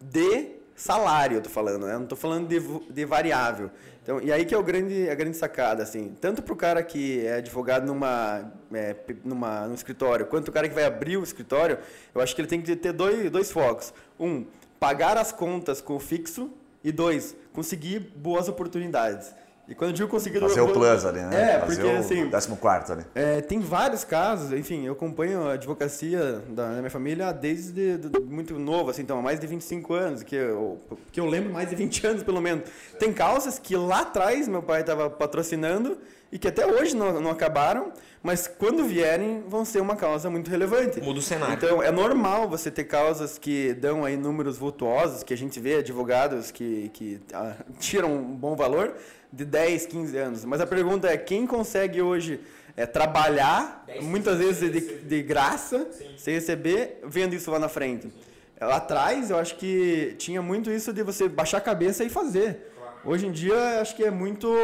de salário, eu tô falando, né? Não tô falando de, de variável. Então, e aí que é o grande, a grande sacada, assim. Tanto para o cara que é advogado numa, é, numa, num escritório, quanto o cara que vai abrir o escritório, eu acho que ele tem que ter dois, dois focos. Um, pagar as contas com o fixo. E dois, conseguir boas oportunidades. E quando eu digo conseguir... Fazer o plus ali, né? É, Fazer porque o assim... 14 ali. É, tem vários casos, enfim, eu acompanho a advocacia da, da minha família desde de- de- muito novo, assim, então há mais de 25 anos, que eu, que eu lembro mais de 20 (laughs) anos pelo menos. Tem causas que lá atrás meu pai estava patrocinando e que até hoje não, não acabaram, mas quando vierem vão ser uma causa muito relevante. Muda o cenário. Então é normal você ter causas que dão aí números vultuosos, que a gente vê advogados que, que ah, tiram um bom valor de 10, 15 anos. Mas a pergunta é quem consegue hoje é, trabalhar, muitas vezes de, de graça, sem receber, vendo isso lá na frente. Lá atrás, eu acho que tinha muito isso de você baixar a cabeça e fazer. Hoje em dia, acho que é muito,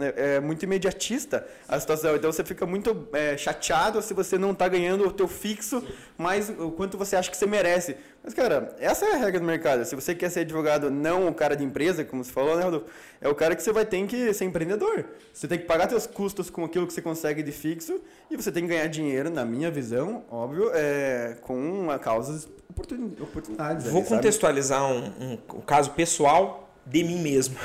é, é muito imediatista a situação. Então, você fica muito é, chateado se você não está ganhando o teu fixo, mais o quanto você acha que você merece. Mas, cara, essa é a regra do mercado. Se você quer ser advogado, não o cara de empresa, como você falou, né, Rodolfo? É o cara que você vai ter que ser empreendedor. Você tem que pagar seus custos com aquilo que você consegue de fixo e você tem que ganhar dinheiro, na minha visão, óbvio, é, com causas oportunidades. Vou ali, contextualizar um, um, um caso pessoal de mim mesmo.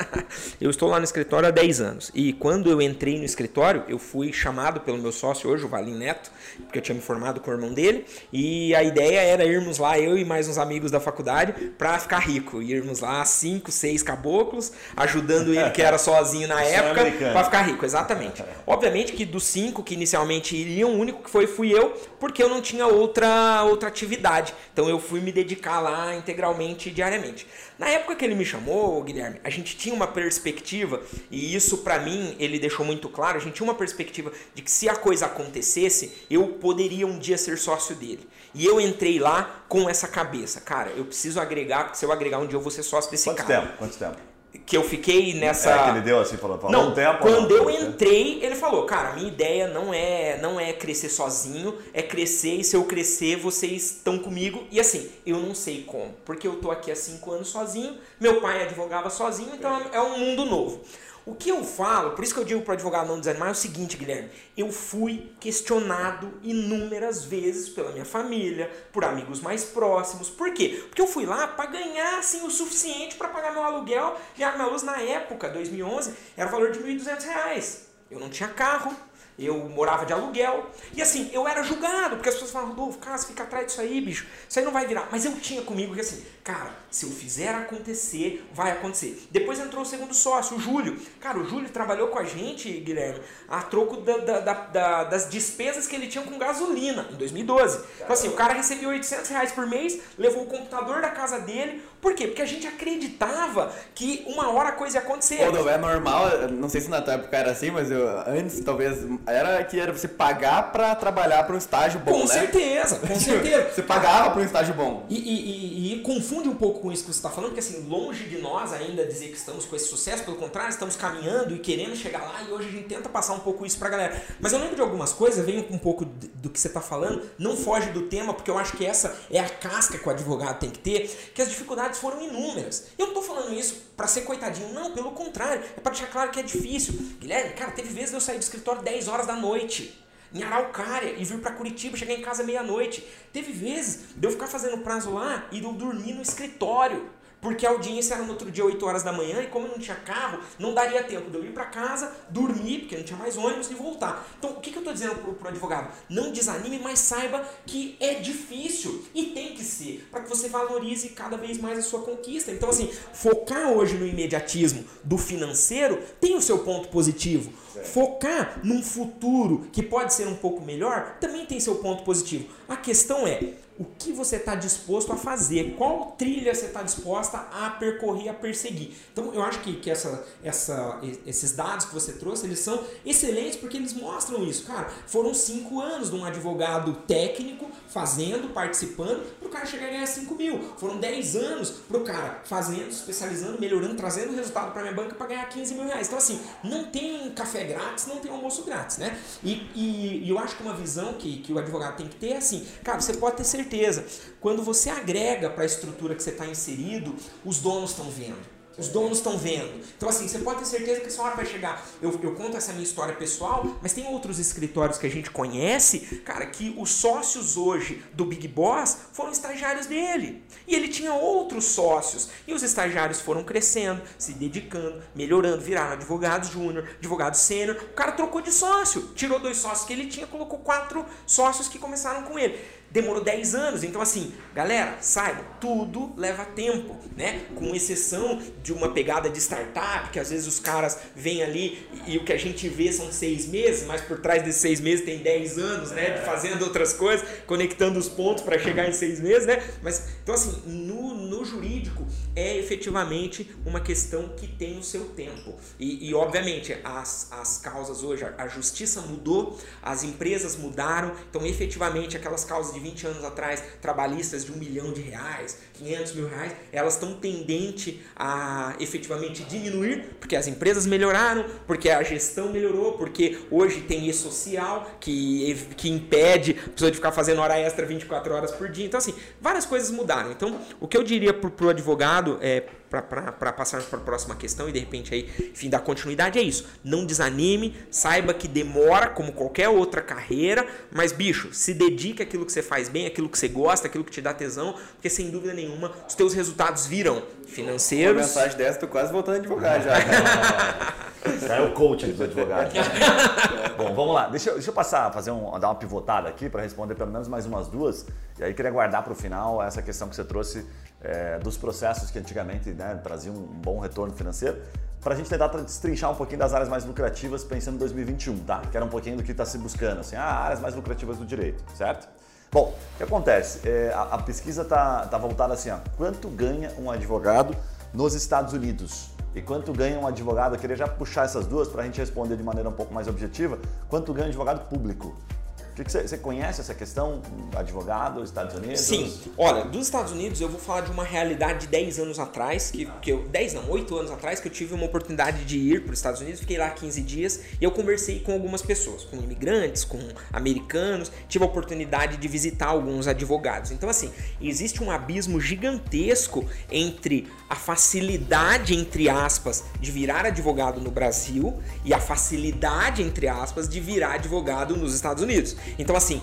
(laughs) eu estou lá no escritório há 10 anos. E quando eu entrei no escritório, eu fui chamado pelo meu sócio hoje, o Valim Neto, porque eu tinha me formado com o irmão dele. E a ideia era irmos lá, eu e mais uns amigos da faculdade, para ficar rico. Irmos lá, cinco, seis caboclos, ajudando ele, que era sozinho na (laughs) é época, para ficar rico. Exatamente. Obviamente que dos cinco que inicialmente iriam, o único que foi fui eu, porque eu não tinha outra, outra atividade. Então eu fui me dedicar lá integralmente, diariamente. Na época que ele me chamou, Guilherme, a gente tinha uma perspectiva, e isso para mim ele deixou muito claro, a gente tinha uma perspectiva de que se a coisa acontecesse, eu poderia um dia ser sócio dele. E eu entrei lá com essa cabeça, cara, eu preciso agregar, porque se eu agregar um dia eu vou ser sócio desse Quanto cara. Tempo? Quanto tempo? Que eu fiquei nessa. É que ele deu assim, falou, falou não, um tempo. Quando não, eu entrei, ele falou, cara, minha ideia não é não é crescer sozinho, é crescer e se eu crescer, vocês estão comigo. E assim, eu não sei como, porque eu tô aqui há cinco anos sozinho, meu pai advogava sozinho, então é um mundo novo. O que eu falo, por isso que eu digo para o advogado não desanimar, é o seguinte, Guilherme. Eu fui questionado inúmeras vezes pela minha família, por amigos mais próximos. Por quê? Porque eu fui lá para ganhar assim, o suficiente para pagar meu aluguel e a minha luz na época, 2011, era o valor de R$ 1.200. Eu não tinha carro, eu morava de aluguel. E assim, eu era julgado, porque as pessoas falavam, Rodolfo, cara, você fica atrás disso aí, bicho. Isso aí não vai virar. Mas eu tinha comigo que assim, cara, se eu fizer acontecer, vai acontecer. Depois entrou o segundo sócio, o Júlio. Cara, o Júlio trabalhou com a gente, Guilherme, a troco da, da, da, das despesas que ele tinha com gasolina em 2012. Então assim, o cara recebia 800 reais por mês, levou o computador da casa dele. Por quê? Porque a gente acreditava que uma hora a coisa ia acontecer. Quando é normal, não sei se na tua época era assim, mas eu, antes talvez era que era você pagar para trabalhar para um estágio bom, com né? Certeza, com (laughs) certeza. você pagava para um estágio bom. E, e, e, e, confunde um pouco com isso que você está falando, porque assim, longe de nós ainda dizer que estamos com esse sucesso, pelo contrário, estamos caminhando e queremos chegar lá e hoje a gente tenta passar um pouco isso para a galera. Mas eu lembro de algumas coisas, vem um pouco do que você está falando, não foge do tema, porque eu acho que essa é a casca que o advogado tem que ter, que as dificuldades foram inúmeras. Eu não estou falando isso para ser coitadinho, não, pelo contrário, é para deixar claro que é difícil. Guilherme, cara, teve vezes eu sair do escritório 10 horas da noite em Araucária e vir para Curitiba, chegar em casa meia-noite. Teve vezes de eu ficar fazendo prazo lá e eu dormir no escritório. Porque a audiência era no outro dia 8 horas da manhã e como não tinha carro, não daria tempo de eu ir para casa, dormir, porque não tinha mais ônibus e voltar. Então, o que, que eu estou dizendo para o advogado? Não desanime, mas saiba que é difícil e tem que ser, para que você valorize cada vez mais a sua conquista. Então, assim, focar hoje no imediatismo do financeiro tem o seu ponto positivo. Focar num futuro que pode ser um pouco melhor também tem seu ponto positivo. A questão é, o que você está disposto a fazer, qual trilha você está disposta a percorrer, a perseguir. Então eu acho que, que essa, essa, esses dados que você trouxe, eles são excelentes porque eles mostram isso. Cara, foram cinco anos de um advogado técnico fazendo, participando, para o cara chegar a ganhar 5 mil. Foram 10 anos para o cara fazendo, especializando, melhorando, trazendo resultado para minha banca para ganhar 15 mil reais. Então assim, não tem café grátis, não tem almoço grátis, né? E, e, e eu acho que uma visão que, que o advogado tem que ter é assim, cara, você pode ter certeza certeza. Quando você agrega para a estrutura que você está inserido, os donos estão vendo. Os donos estão vendo. Então, assim, você pode ter certeza que essa hora vai chegar. Eu, eu conto essa minha história pessoal, mas tem outros escritórios que a gente conhece, cara, que os sócios hoje do Big Boss foram estagiários dele. E ele tinha outros sócios. E os estagiários foram crescendo, se dedicando, melhorando, viraram advogado júnior, advogado sênior. O cara trocou de sócio. Tirou dois sócios que ele tinha, colocou quatro sócios que começaram com ele demorou 10 anos. Então, assim, galera, saiba, tudo leva tempo, né? Com exceção de uma pegada de startup, que às vezes os caras vêm ali e, e o que a gente vê são seis meses, mas por trás desses seis meses tem 10 anos, né? De fazendo outras coisas, conectando os pontos para chegar em seis meses, né? Mas, então, assim, no, no jurídico é efetivamente uma questão que tem o seu tempo. E, e obviamente, as, as causas hoje, a, a justiça mudou, as empresas mudaram, então efetivamente aquelas causas de 20 anos atrás, trabalhistas de um milhão de reais, 500 mil reais, elas estão tendentes a efetivamente diminuir, porque as empresas melhoraram, porque a gestão melhorou, porque hoje tem e-social que, que impede a pessoa de ficar fazendo hora extra 24 horas por dia. Então, assim, várias coisas mudaram. Então, o que eu diria para o advogado é para passarmos para a próxima questão e de repente aí, enfim, dar continuidade é isso. Não desanime, saiba que demora como qualquer outra carreira, mas bicho, se dedique àquilo que você faz bem, àquilo que você gosta, àquilo que te dá tesão, porque sem dúvida nenhuma os teus resultados viram financeiros. Uma mensagem dessa, tô quase voltando a advogar já. (laughs) já é o coach do advogado. Bom, vamos lá. Deixa, deixa eu passar, fazer um, dar uma pivotada aqui para responder pelo menos mais umas duas. E aí queria guardar para o final essa questão que você trouxe é, dos processos que antigamente né, traziam um bom retorno financeiro, para a gente tentar destrinchar um pouquinho das áreas mais lucrativas pensando em 2021, tá? Que era um pouquinho do que está se buscando, assim, ah, áreas mais lucrativas do direito, certo? Bom, o que acontece? É, a, a, pesquisa está tá voltada assim, ó, quanto ganha um advogado nos Estados Unidos? E quanto ganha um advogado? Eu queria já puxar essas duas para a gente responder de maneira um pouco mais objetiva. Quanto ganha um advogado público? Você conhece essa questão, advogado, Estados Unidos? Sim. Olha, dos Estados Unidos eu vou falar de uma realidade de 10 anos atrás, que, que eu, 10 não, 8 anos atrás, que eu tive uma oportunidade de ir para os Estados Unidos, fiquei lá 15 dias e eu conversei com algumas pessoas, com imigrantes, com americanos, tive a oportunidade de visitar alguns advogados. Então, assim, existe um abismo gigantesco entre a facilidade, entre aspas, de virar advogado no Brasil e a facilidade, entre aspas, de virar advogado nos Estados Unidos. Então, assim,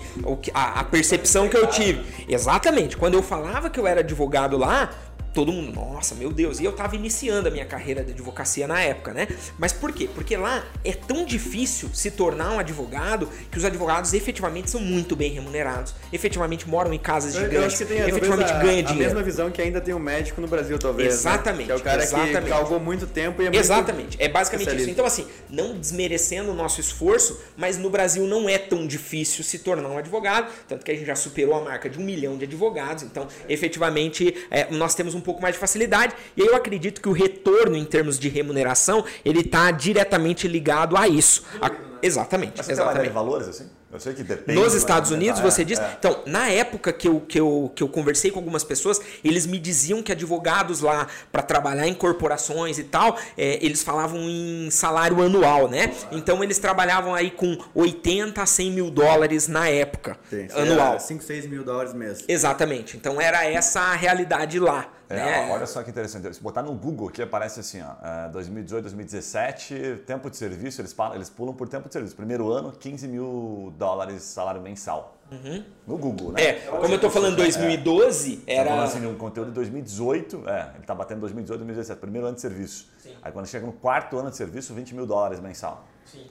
a, a percepção que eu tive. Exatamente. Quando eu falava que eu era advogado lá, todo mundo, nossa, meu Deus. E eu tava iniciando a minha carreira de advocacia na época, né? Mas por quê? Porque lá é tão difícil se tornar um advogado que os advogados efetivamente são muito bem remunerados, efetivamente moram em casas eu, gigantes, tem, efetivamente a, ganha dinheiro. A mesma visão que ainda tem um médico no Brasil, talvez. Né? Exatamente. Né? Que é o cara exatamente. que galgou muito tempo e é Exatamente. É basicamente isso. Então, assim, não desmerecendo o nosso esforço, mas no Brasil não é tão difícil se tornar um advogado, tanto que a gente já superou a marca de um milhão de advogados. Então, efetivamente, é, nós temos um pouco mais de facilidade e aí eu acredito que o retorno em termos de remuneração, ele está diretamente ligado a isso. A... Exatamente. Mas você exatamente. valores assim? Eu sei que depende. Nos Estados Unidos, você é, diz. É. Então, na época que eu, que, eu, que eu conversei com algumas pessoas, eles me diziam que advogados lá, para trabalhar em corporações e tal, é, eles falavam em salário anual, né? Então, eles trabalhavam aí com 80 a 100 mil dólares na época. Sim, anual. 5, 6 mil dólares mês. Exatamente. Então, era essa a realidade lá. É, né? Olha só que interessante. Se botar no Google que aparece assim, ó, 2018, 2017, tempo de serviço, eles, eles pulam por tempo de serviço. Primeiro ano, 15 mil dólares salário mensal. Uhum. No Google, né? É, como eu tô falando 2012, é, era. Falando assim, um conteúdo de 2018, é, ele tá batendo 2018, 2017, primeiro ano de serviço. Sim. Aí quando chega no quarto ano de serviço, 20 mil dólares mensal. Sim.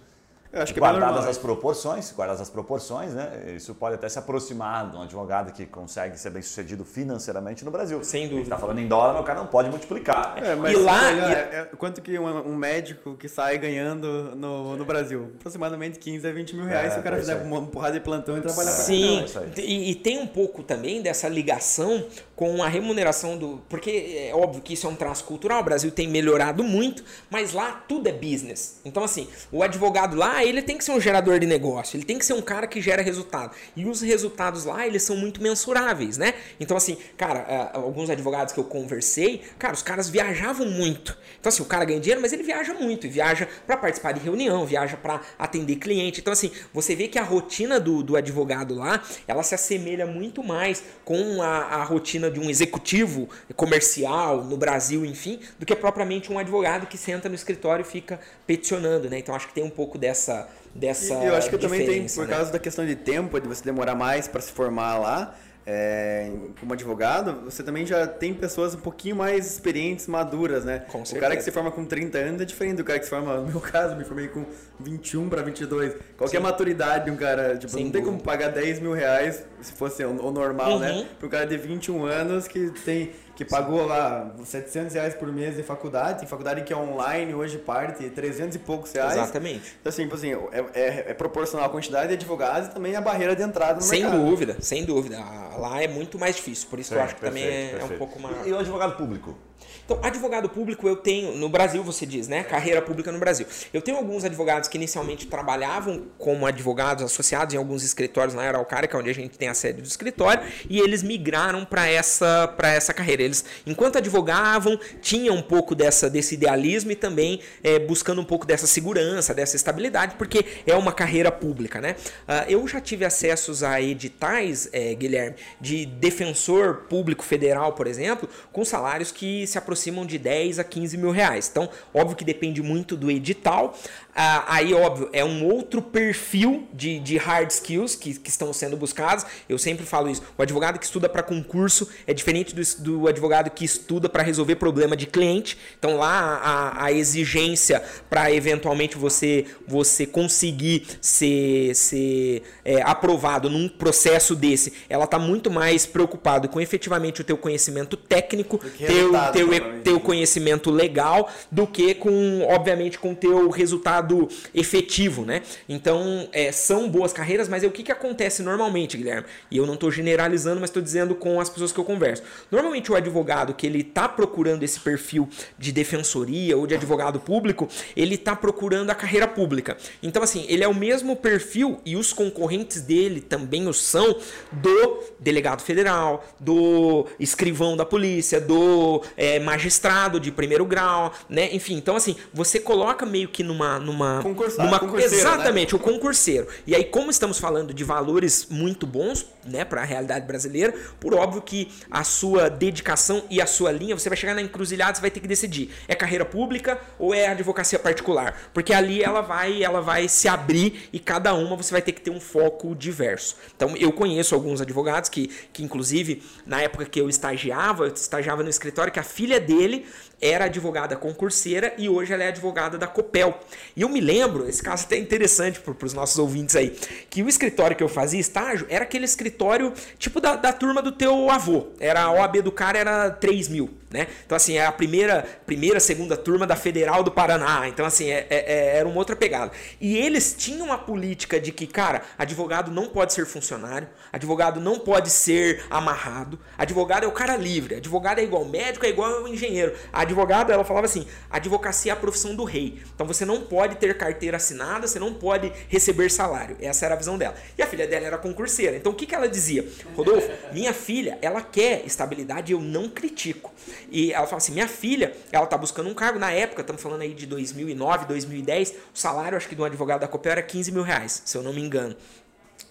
Eu acho que é guardadas é as proporções, guardadas as proporções, né? Isso pode até se aproximar de um advogado que consegue ser bem sucedido financeiramente no Brasil. Sem dúvida. está falando em dólar, mas o cara não pode multiplicar. É, mas e lá, é, é, quanto que um, um, médico que sai ganhando no, no Brasil? Aproximadamente 15 a 20 mil reais é, se o cara fizer uma porrada de plantão e trabalhar Sim, pra e, e tem um pouco também dessa ligação com a remuneração do. Porque é óbvio que isso é um traço cultural, o Brasil tem melhorado muito, mas lá tudo é business. Então, assim, o advogado lá ele tem que ser um gerador de negócio, ele tem que ser um cara que gera resultado. E os resultados lá, eles são muito mensuráveis, né? Então, assim, cara, é, alguns advogados que eu conversei, cara, os caras viajavam muito. Então, assim, o cara ganha dinheiro, mas ele viaja muito. E viaja para participar de reunião, viaja para atender cliente. Então, assim, você vê que a rotina do, do advogado lá, ela se assemelha muito mais com a, a rotina de um executivo comercial no Brasil, enfim, do que propriamente um advogado que senta no escritório e fica peticionando, né? Então, acho que tem um pouco dessa dessa. E eu acho que também tem, por né? causa da questão de tempo, de você demorar mais para se formar lá é, como advogado, você também já tem pessoas um pouquinho mais experientes, maduras, né? Com o cara que se forma com 30 anos é diferente do cara que se forma, (laughs) no meu caso, me formei com 21 para 22. Qual é a maturidade de um cara? Tipo, Sem não tem como pagar 10 mil reais, se fosse o normal, né? uhum. né? Para um cara de 21 anos que tem que pagou lá 700 reais por mês de faculdade, tem faculdade que é online, hoje parte 300 e poucos reais. Exatamente. Então, assim, tipo assim é, é, é, proporcional a quantidade de advogados e também a barreira de entrada no sem mercado. Sem dúvida, sem dúvida. Lá é muito mais difícil, por isso é, eu acho que perfeito, também é, perfeito. é um pouco mais... E o advogado público? Então, advogado público eu tenho, no Brasil você diz, né? Carreira pública no Brasil. Eu tenho alguns advogados que inicialmente trabalhavam como advogados associados em alguns escritórios na Araucária, é onde a gente tem a sede do escritório, e eles migraram para essa, essa carreira. Eles, enquanto advogavam, tinham um pouco dessa, desse idealismo e também é, buscando um pouco dessa segurança, dessa estabilidade, porque é uma carreira pública, né? Uh, eu já tive acessos a editais, é, Guilherme, de defensor público federal, por exemplo, com salários que se aproximam aproximam de 10 a 15 mil reais. Então, óbvio que depende muito do edital. Ah, aí, óbvio, é um outro perfil de, de hard skills que, que estão sendo buscados. Eu sempre falo isso. O advogado que estuda para concurso é diferente do, do advogado que estuda para resolver problema de cliente. Então, lá a, a exigência para eventualmente você, você conseguir ser, ser é, aprovado num processo desse, ela está muito mais preocupada com efetivamente o teu conhecimento técnico, teu, teu, teu conhecimento legal, do que com, obviamente, com teu resultado efetivo, né? Então, é, são boas carreiras, mas é o que, que acontece normalmente, Guilherme? E eu não estou generalizando, mas estou dizendo com as pessoas que eu converso. Normalmente, o advogado que ele está procurando esse perfil de defensoria ou de advogado público, ele está procurando a carreira pública. Então, assim, ele é o mesmo perfil e os concorrentes dele também o são do delegado federal, do escrivão da polícia, do é, magistrado de primeiro grau, né? Enfim, então, assim, você coloca meio que numa, numa numa. Né? exatamente, né? o concurseiro. E aí, como estamos falando de valores muito bons, né, para a realidade brasileira, por óbvio que a sua dedicação e a sua linha, você vai chegar na encruzilhada, você vai ter que decidir, é carreira pública ou é advocacia particular? Porque ali ela vai, ela vai se abrir e cada uma você vai ter que ter um foco diverso. Então, eu conheço alguns advogados que, que inclusive, na época que eu estagiava, eu estagiava no escritório que a filha dele era advogada concurseira e hoje ela é advogada da Copel. E eu me lembro, esse caso até é interessante para os nossos ouvintes aí, que o escritório que eu fazia estágio era aquele escritório tipo da, da turma do teu avô. Era a OAB do cara era 3 mil. Né? Então, assim, é a primeira, primeira, segunda turma da Federal do Paraná. Então, assim, é, é, é, era uma outra pegada. E eles tinham uma política de que, cara, advogado não pode ser funcionário, advogado não pode ser amarrado, advogado é o cara livre, advogado é igual médico, é igual engenheiro. A advogada, ela falava assim, advocacia é a profissão do rei. Então, você não pode ter carteira assinada, você não pode receber salário. Essa era a visão dela. E a filha dela era concurseira. Então, o que, que ela dizia? Rodolfo, minha filha, ela quer estabilidade e eu não critico. E ela fala assim: minha filha, ela tá buscando um cargo. Na época, estamos falando aí de 2009, 2010, o salário, acho que de um advogado da Copel era 15 mil reais, se eu não me engano.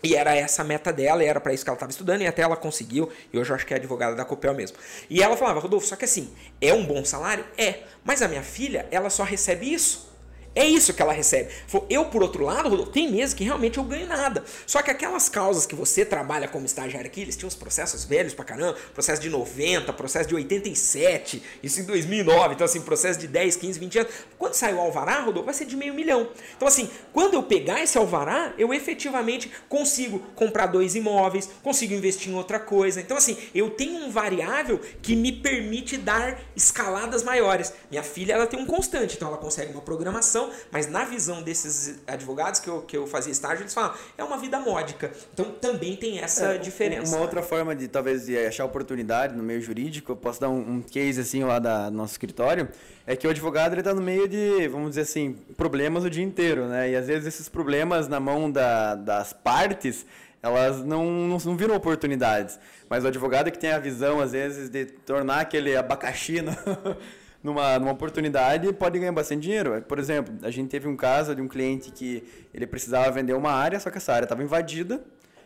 E era essa a meta dela, e era para isso que ela estava estudando, e até ela conseguiu, e hoje eu acho que é advogada da Copel mesmo. E ela falava, Rodolfo, só que assim, é um bom salário? É, mas a minha filha, ela só recebe isso. É isso que ela recebe. Eu, por outro lado, Rodolfo, tem meses que realmente eu ganho nada. Só que aquelas causas que você trabalha como estagiário aqui, eles tinham os processos velhos pra caramba, processo de 90, processo de 87, isso em 2009, então assim, processo de 10, 15, 20 anos. Quando sair o alvará, Rodolfo, vai ser de meio milhão. Então assim, quando eu pegar esse alvará, eu efetivamente consigo comprar dois imóveis, consigo investir em outra coisa. Então assim, eu tenho um variável que me permite dar escaladas maiores. Minha filha, ela tem um constante, então ela consegue uma programação mas na visão desses advogados que eu, que eu fazia estágio, eles falam, é uma vida módica. Então também tem essa é, diferença. Uma outra forma de talvez de achar oportunidade no meio jurídico, eu posso dar um, um case assim lá da nosso escritório, é que o advogado ele está no meio de, vamos dizer assim, problemas o dia inteiro, né? E às vezes esses problemas na mão da, das partes elas não, não, não, viram oportunidades. Mas o advogado que tem a visão, às vezes, de tornar aquele abacaxi no, (laughs) numa, numa oportunidade, pode ganhar bastante dinheiro. Por exemplo, a gente teve um caso de um cliente que ele precisava vender uma área, só que essa área estava invadida.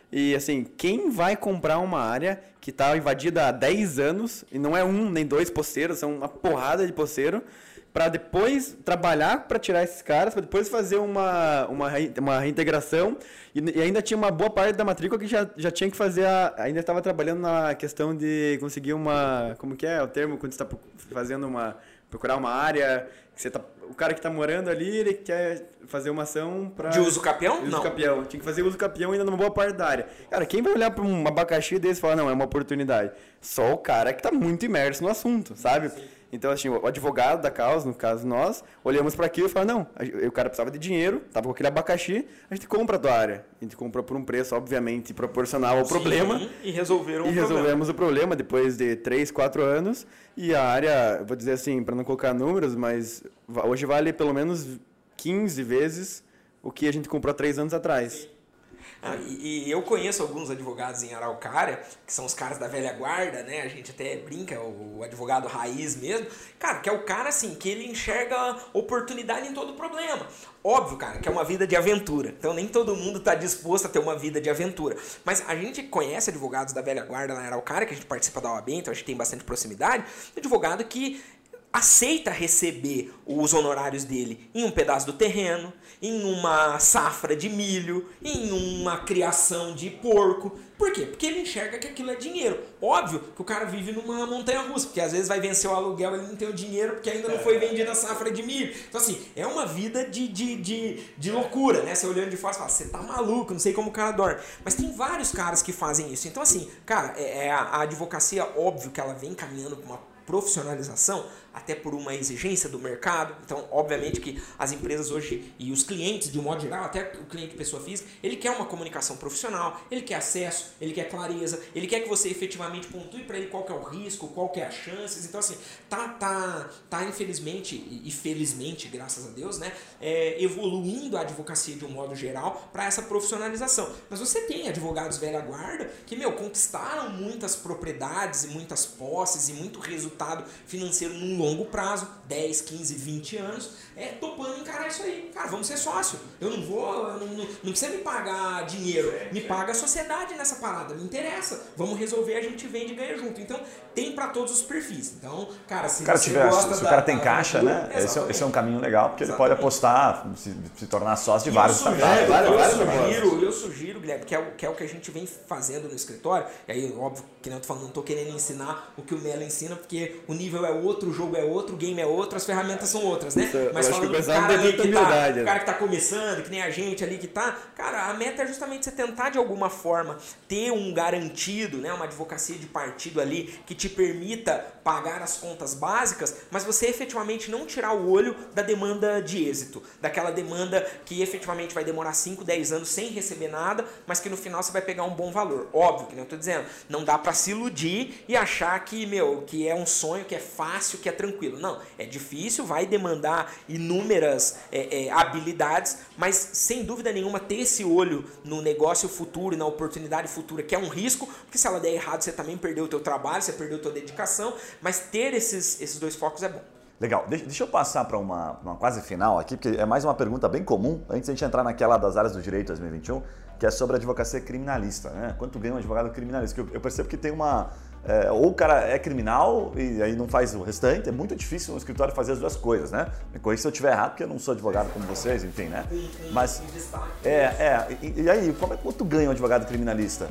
E assim, quem vai comprar uma área que está invadida há 10 anos, e não é um nem dois poceiros, são uma porrada de poceiro, para depois trabalhar para tirar esses caras, para depois fazer uma, uma, uma reintegração. E, e, ainda tinha uma boa parte da matrícula que já, já tinha que fazer a. Ainda estava trabalhando na questão de conseguir uma. Como que é o termo quando você está fazendo uma procurar uma área, você tá, o cara que está morando ali, ele quer fazer uma ação para De uso capião? Uso não. capião. Tinha que fazer uso capião ainda numa boa parte da área. Cara, quem vai olhar para um abacaxi desse e falar, não, é uma oportunidade. Só o cara que está muito imerso no assunto, sabe? Sim. Então, assim, o advogado da causa, no caso nós, olhamos para aquilo e falamos, não, o cara precisava de dinheiro, tava com aquele abacaxi, a gente compra a tua área. A gente comprou por um preço, obviamente, proporcional ao Sim, problema. E resolveram e o resolvemos problema. o problema depois de 3, 4 anos. E a área, vou dizer assim, para não colocar números, mas hoje vale pelo menos 15 vezes o que a gente comprou há 3 anos atrás. Sim. Ah, e, eu conheço alguns advogados em Araucária, que são os caras da velha guarda, né? A gente até brinca, o, o advogado raiz mesmo. Cara, que é o cara assim, que ele enxerga oportunidade em todo problema. Óbvio, cara, que é uma vida de aventura. Então nem todo mundo está disposto a ter uma vida de aventura. Mas a gente conhece advogados da velha guarda lá em Araucária, que a gente participa da OAB, então a gente tem bastante proximidade. Advogado que aceita receber os honorários dele em um pedaço do terreno, em uma safra de milho, em uma criação de porco. Por quê? Porque ele enxerga que aquilo é dinheiro. Óbvio que o cara vive numa montanha russa, porque às vezes vai vencer o aluguel e ele não tem o dinheiro porque ainda não foi vendida a safra de milho. Então, assim, é uma vida de, de, de, de loucura, né? Você olhando de fora e fala, você tá maluco, não sei como o cara dorme. Mas tem vários caras que fazem isso. Então, assim, cara, é, é a, a advocacia, óbvio que ela vem caminhando para uma profissionalização, até por uma exigência do mercado. Então, obviamente que as empresas hoje e os clientes, de um modo geral, até o cliente pessoa física, ele quer uma comunicação profissional, ele quer acesso, ele quer clareza, ele quer que você efetivamente pontue para ele qual é o risco, qual é as chances. Então, assim, tá, tá, tá infelizmente e felizmente, graças a Deus, né, é, evoluindo a advocacia de um modo geral para essa profissionalização. Mas você tem advogados velha guarda que, meu, conquistaram muitas propriedades e muitas posses e muito resultado financeiro num longo prazo, 10, 15, 20 anos, é topando encarar isso aí. Cara, vamos ser sócio. Eu não vou, eu não, não, não precisa me pagar dinheiro, me paga a sociedade nessa parada, me interessa. Vamos resolver, a gente vende e ganha junto. Então, tem para todos os perfis. Então, cara, se o cara tiver, se, o cara tem caixa, né? Esse é, esse é, um caminho legal, porque exatamente. ele pode apostar, se, se tornar sócio de vários startups. É, vários, eu, sugiro, eu sugiro, Guilherme, que é, o, que é o que a gente vem fazendo no escritório. E aí, óbvio, que não eu tô falando, não tô querendo ensinar o que o Melo ensina, porque o nível é outro, o jogo é outro, o game é outro, as ferramentas são outras, né? Isso, Mas falando do cara ali que tá, o cara que tá começando, que nem a gente ali que tá, cara, a meta é justamente você tentar de alguma forma ter um garantido, né, uma advocacia de partido ali que te permita pagar as contas básicas, mas você efetivamente não tirar o olho da demanda de êxito, daquela demanda que efetivamente vai demorar 5, 10 anos sem receber nada, mas que no final você vai pegar um bom valor. Óbvio que não estou dizendo, não dá para se iludir e achar que, meu, que é um sonho, que é fácil, que é tranquilo. Não, é difícil, vai demandar inúmeras é, é, habilidades, mas sem dúvida nenhuma ter esse olho no negócio futuro e na oportunidade futura, que é um risco, porque se ela der errado, você também perdeu o teu trabalho, você perdeu a tua dedicação, mas ter esses, esses dois focos é bom. Legal. Deixa, deixa eu passar para uma, uma quase final aqui, porque é mais uma pergunta bem comum, antes de a gente entrar naquela das áreas do direito 2021, que é sobre a advocacia criminalista. Né? Quanto ganha um advogado criminalista? Eu, eu percebo que tem uma é, ou o cara é criminal e aí não faz o restante, é muito difícil no escritório fazer as duas coisas, né? Me corrija se eu estiver errado, porque eu não sou advogado como vocês, enfim, né? Mas, é, é, e, e aí, como é, quanto ganha um advogado criminalista?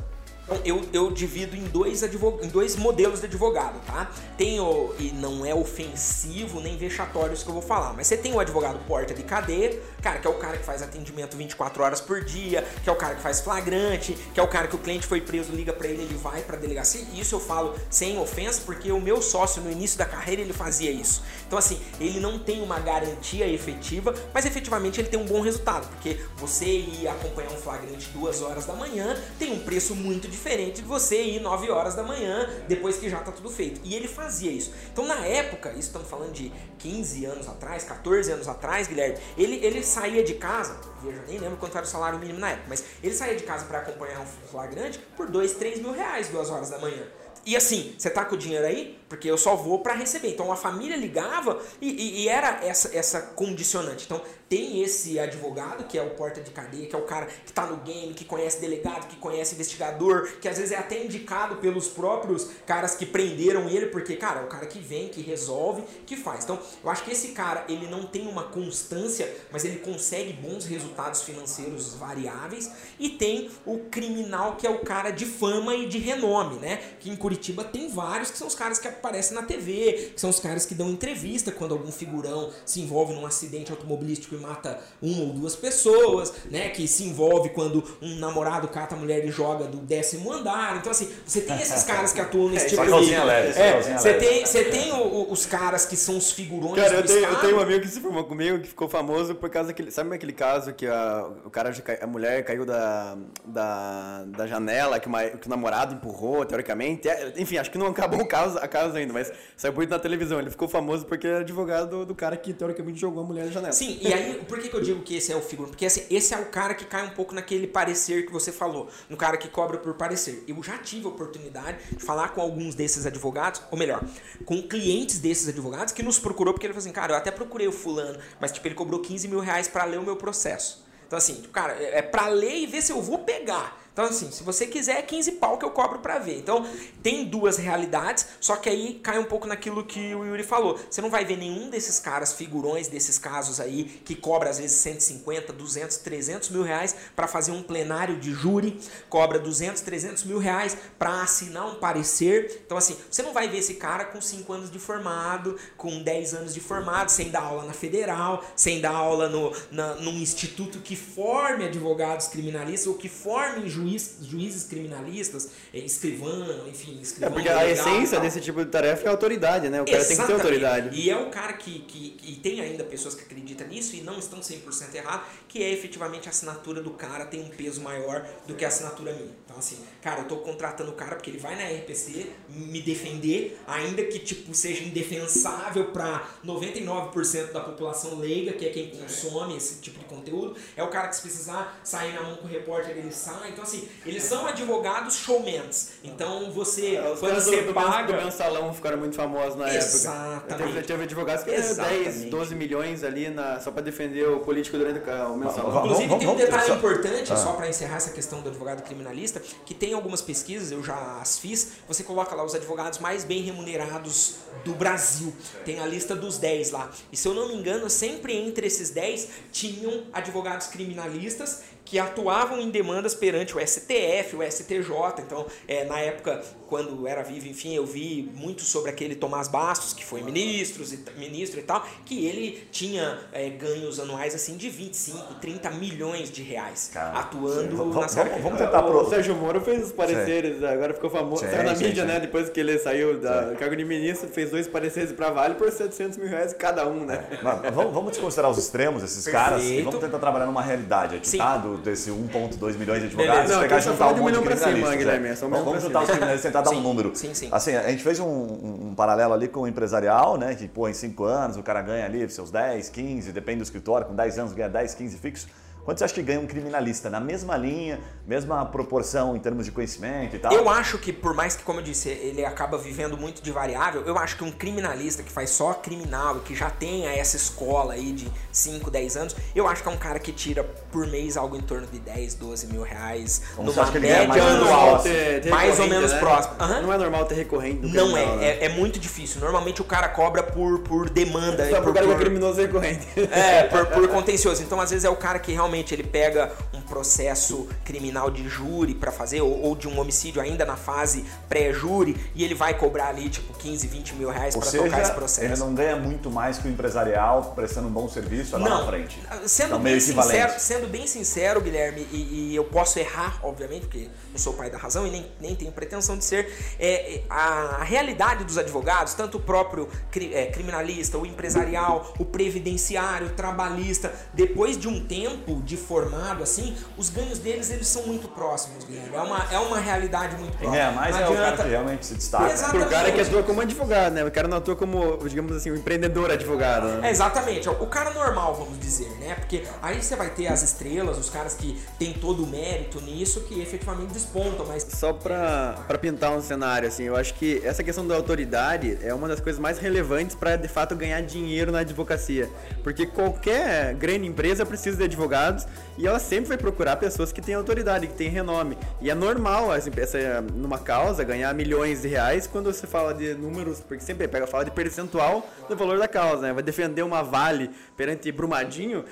Eu, eu divido em dois, advog... em dois modelos de advogado, tá? Tem o, e não é ofensivo nem vexatório isso que eu vou falar, mas você tem o advogado porta de cadeia, cara, que é o cara que faz atendimento 24 horas por dia, que é o cara que faz flagrante, que é o cara que o cliente foi preso, liga para ele, ele vai para delegacia. Isso eu falo sem ofensa, porque o meu sócio no início da carreira ele fazia isso. Então assim, ele não tem uma garantia efetiva, mas efetivamente ele tem um bom resultado, porque você ir acompanhar um flagrante duas horas da manhã tem um preço muito diferente diferente de você ir 9 horas da manhã depois que já tá tudo feito. E ele fazia isso. Então na época, isso estamos falando de 15 anos atrás, 14 anos atrás, Guilherme, ele, ele saía de casa, nem lembro quanto era o salário mínimo na época, mas ele saía de casa para acompanhar um flagrante por 2, 3 mil reais, duas horas da manhã. E assim, você tá com o dinheiro aí? Porque eu só vou para receber. Então a família ligava e, e, e, era essa, essa condicionante. Então tem esse advogado, que é o porta de cadeia, que é o cara que tá no game, que conhece delegado, que conhece investigador, que às vezes é até indicado pelos próprios caras que prenderam ele, porque, cara, é o cara que vem, que resolve, que faz. Então, eu acho que esse cara, ele não tem uma constância, mas ele consegue bons resultados financeiros variáveis. E tem o criminal, que é o cara de fama e de renome, né? Que em Curitiba tem vários que são os caras que aparecem na TV, que são os caras que dão entrevista quando algum figurão se envolve num acidente automobilístico e mata uma ou duas pessoas, né? Que se envolve quando um namorado cata a mulher e joga do décimo andar. Então, assim, você tem esses caras que atuam nesse É, tipo de. calzinha leve, É, calzinha você tem, você tem o- o- os caras que são os figurões Cara, eu do tenho, eu tenho um amigo que se formou comigo que ficou famoso por causa daquele. Sabe aquele caso que a, o cara, a mulher caiu da, da, da janela, que, uma- que o namorado empurrou, teoricamente? É, enfim, acho que não acabou o caso, a ainda, mas saiu muito na televisão. Ele ficou famoso porque era advogado do, do cara que teoricamente jogou a mulher da janela. Sim, e aí, por que, que eu digo que esse é o figurão? Porque assim, esse é o cara que cai um pouco naquele parecer que você falou, no cara que cobra por parecer. Eu já tive a oportunidade de falar com alguns desses advogados, ou melhor, com clientes desses advogados que nos procurou porque ele falou assim, cara, eu até procurei o fulano, mas tipo, ele cobrou 15 mil reais pra ler o meu processo. Então assim, tipo, cara, é é pra ler e ver se eu vou pegar. Então, assim, se você quiser, é 15 pau que eu cobro pra ver. Então, tem duas realidades, só que aí cai um pouco naquilo que o Yuri falou. Você não vai ver nenhum desses caras, figurões desses casos aí, que cobra às vezes 150, 200, 300 mil reais pra fazer um plenário de júri, cobra 200, 300 mil reais pra assinar um parecer. Então, assim, você não vai ver esse cara com 5 anos de formado, com 10 anos de formado, sem dar aula na federal, sem dar aula no, na, num instituto que forme advogados criminalistas ou que forme juiz, juízes criminalistas, eh, escrivano, enfim, É, escrivano. porque a legal essência tal. desse tipo de tarefa é a autoridade, né? O cara tem que ter Exatamente. autoridade. E é o cara que, que, e tem ainda pessoas que acreditam nisso e não estão 100% errado, que é efetivamente a assinatura do cara tem um peso maior do que a assinatura minha. Então assim, cara, eu tô contratando o cara porque ele vai na RPC me defender, ainda que tipo seja indefensável para 99% da população leiga, que é quem consome esse tipo de conteúdo. É o cara que se precisar sair na mão com o repórter, ele sai. Então assim, eles são advogados showmans. Então você, É, Os quando você do, paga... do mensalão ficaram muito famosos na época. Exatamente. Teve, teve advogados que ganharam 10, Exatamente. 12 milhões ali na, só pra defender o político durante o mensalão. Vamos- Inclusive, vamos- tem um vamos- detalhe só- importante, Ah. só para encerrar essa questão do advogado criminalista, que tem algumas pesquisas, eu já as fiz, você coloca lá os advogados mais bem remunerados do Brasil. Tem a lista dos 10 lá. E se eu não me engano, sempre entre esses 10 tinham advogados criminalistas que atuavam em demandas perante o STF, o STJ. Então, é, na época, quando era vivo, enfim, eu vi muito sobre aquele Tomás Bastos, que foi ministro e, ministro e tal, que ele tinha é, ganhos anuais assim de 25, 30 milhões de reais Cara, atuando vamos- na vamos- Sara vamos Criminal. tentar pro- O Sérgio Moro fez os pareceres, agora ficou famoso. Sim, saiu na sim, mídia, sim. né? Depois que ele saiu da cargo de ministro, fez dois pareceres pra Vale por 700 mil reais cada um, né? Mas vamos, vamos desconsiderar os extremos desses caras e Perfeito. vamos tentar trabalhar numa realidade aqui, Sim. tá? Do, desse 1.2 milhões de advogados, Beleza. Não, pegar e juntar um monte de pra cima, criminalistas. Guilherme, é. é Vamos, vamos juntar os criminalistas tentar dar um Sim, número. sim, sim. Assim, a gente fez um, um- paralelo ali com o empresarial, né? Que, pô, em 5 anos o cara ganha ali seus 10, 15, depende do escritório, com 10 anos ganha 10, 15 fixo. Quanto você acha que ganha um criminalista? Na mesma linha, mesma proporção em termos de conhecimento e tal? Eu acho que, por mais que, como eu disse, ele acaba vivendo muito de variável, eu acho que um criminalista que faz só criminal e que já tenha essa escola aí de 5, 10 anos, eu acho que é um cara que tira por mês algo em torno de 10, 12 mil reais Então você numa acha que ele ganha média mais anual. ter- ter mais ou menos né? próximo. Aham. Não é normal ter recorrente do Não criminal, é, né? é, é muito difícil. Normalmente o cara cobra por, por demanda. Só por, que é por- criminoso recorrente. É, por, por contencioso. Então, às vezes, é o cara que realmente ele pega processo criminal de júri pra fazer, ou, ou de um homicídio ainda na fase pré-júri, e ele vai cobrar ali, tipo, 15, 20 mil reais seja, tocar esse ele processo. não ganha muito mais que o empresarial prestando um bom serviço lá na frente. Sendo, Então, bem sincero, sendo bem sincero, Guilherme, e, e eu posso errar, obviamente, porque não sou pai da razão e nem, nem tenho pretensão de ser, é, é, a, a realidade dos advogados, tanto o próprio cri- é, criminalista, o empresarial, o previdenciário, o trabalhista, depois de um tempo de formado, assim, os ganhos deles eles são muito próximos, Guilherme. É uma, é uma realidade muito próxima. ganha mais Não é o cara adianta- que realmente se destaca. Exato. Pro cara que Exatamente. atua como advogado, né? O cara não atua como, digamos assim, um empreendedor advogado. né? É, exatamente, o cara normal, vamos dizer, né? Porque aí você vai ter as estrelas, os caras que têm todo o mérito nisso, que efetivamente despontam, mas Só pra, pra pintar um cenário, assim, eu acho que essa questão da autoridade é uma das coisas mais relevantes pra de fato ganhar dinheiro na advocacia. Porque qualquer grande empresa precisa de advogados e ela sempre vai procurar pessoas que têm autoridade, que têm renome. E é normal essa, essa- numa causa ganhar milhões de reais quando você fala de números, porque sempre pega fala de percentual do valor da causa, né? Vai defender uma Vale perante Brumadinho,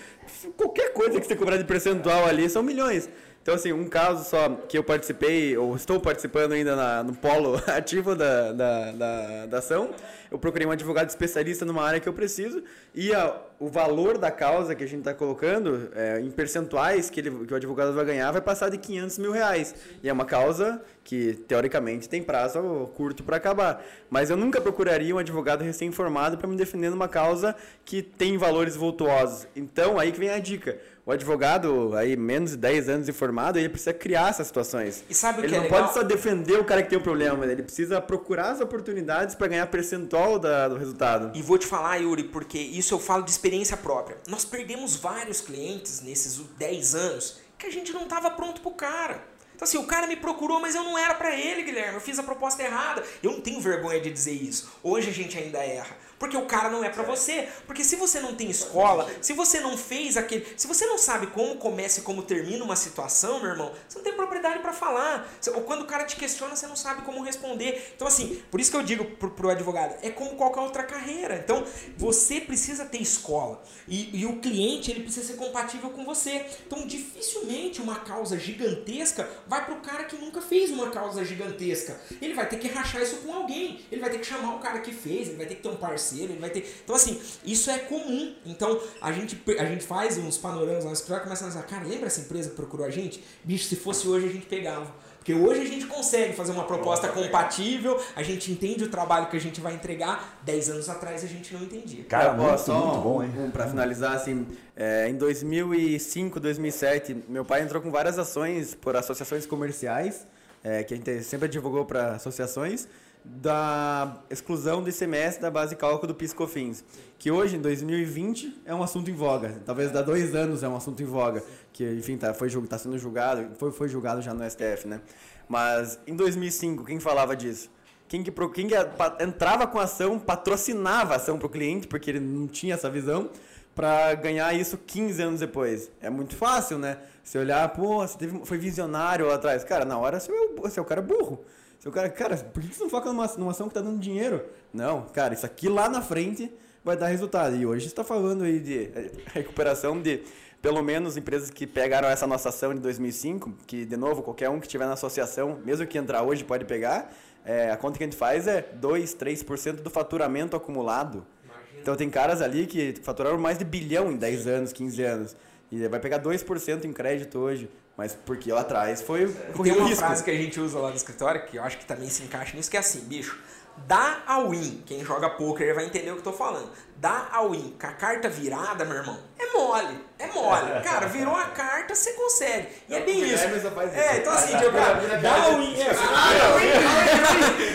qualquer coisa que você cobrar de percentual ali são milhões. Então, assim, um caso só que eu participei, ou estou participando ainda na, no polo (laughs) ativo da, da, da, da ação, eu procurei um advogado especialista numa área que eu preciso e a, o valor da causa que a gente está colocando é, em percentuais que, ele, que o advogado vai ganhar vai passar de 500 mil reais. E é uma causa que, teoricamente, tem prazo curto para acabar. Mas eu nunca procuraria um advogado recém-formado para me defender numa causa que tem valores vultuosos. Então, aí que vem a dica o advogado, aí menos de 10 anos de formado, ele precisa criar essas situações. E sabe o ele que é não pode só defender o cara que tem o um problema, ele precisa procurar as oportunidades para ganhar percentual da, do resultado. E vou te falar, Yuri, porque isso eu falo de experiência própria. Nós perdemos vários clientes nesses 10 anos que a gente não estava pronto pro cara. Então assim, o cara me procurou, mas eu não era para ele, Guilherme. Eu fiz a proposta errada. Eu não tenho vergonha de dizer isso. Hoje a gente ainda erra. Porque o cara não é para você. Porque se você não tem escola, se você não fez aquele. Se você não sabe como começa e como termina uma situação, meu irmão, você não tem propriedade para falar. Ou quando o cara te questiona, você não sabe como responder. Então, assim, por isso que eu digo pro, pro advogado, é como qualquer outra carreira. Então, você precisa ter escola. E, e o cliente, ele precisa ser compatível com você. Então, dificilmente uma causa gigantesca vai pro cara que nunca fez uma causa gigantesca. Ele vai ter que rachar isso com alguém. Ele vai ter que chamar o cara que fez, ele vai ter que ter um parceiro parceiro, ele vai ter. Então, assim, isso é comum. Então, a gente, a gente faz uns panoramas lá no escritório e começa a pensar, cara, lembra essa empresa que procurou a gente? Bicho, se fosse hoje a gente pegava. Porque hoje a gente consegue fazer uma proposta compatível, a gente entende o trabalho que a gente vai entregar. Dez anos atrás a gente não entendia. Cara, muito, só muito bom, hein? Um, para finalizar, assim, é, em 2005, 2007, meu pai entrou com várias ações por associações comerciais, é, que a gente sempre divulgou para associações da exclusão do ICMS da base de cálculo do PiscoFins, que hoje, em 2020, é um assunto em voga. Talvez há dois anos é um assunto em voga, que, enfim, tá, foi, tá sendo julgado, foi, foi julgado já no STF, né? Mas, em 2005, quem falava disso? Quem, que, quem que entrava com a ação, patrocinava a ação para o cliente, porque ele não tinha essa visão, para ganhar isso 15 anos depois. É muito fácil, né? Você olhar, pô, você teve, foi visionário lá atrás. Cara, na hora você é, você é o cara burro. O cara, cara, por que você não foca numa, numa ação que está dando dinheiro? Não, cara, isso aqui lá na frente vai dar resultado. E hoje está falando aí de eh, (laughs) recuperação de pelo menos empresas que pegaram essa nossa ação de 2005, que de novo, qualquer um que estiver na associação, mesmo que entrar hoje pode pegar, é, a conta que a gente faz é 2, 3% do faturamento acumulado. Imagina. Então tem caras ali que faturaram mais de bilhão em 10 anos, 15 anos. E vai pegar 2% em crédito hoje. Mas porque lá atrás foi Tem uma frase que a gente usa lá no escritório, que eu acho que também se encaixa nisso, que é assim, bicho, dá a win. Quem joga poker vai entender o que eu tô falando. Dá a win com a carta virada, meu irmão, é mole. É mole. (laughs) Cara, virou a carta, você consegue. E é bem isso. É, então assim, (laughs) dá a win.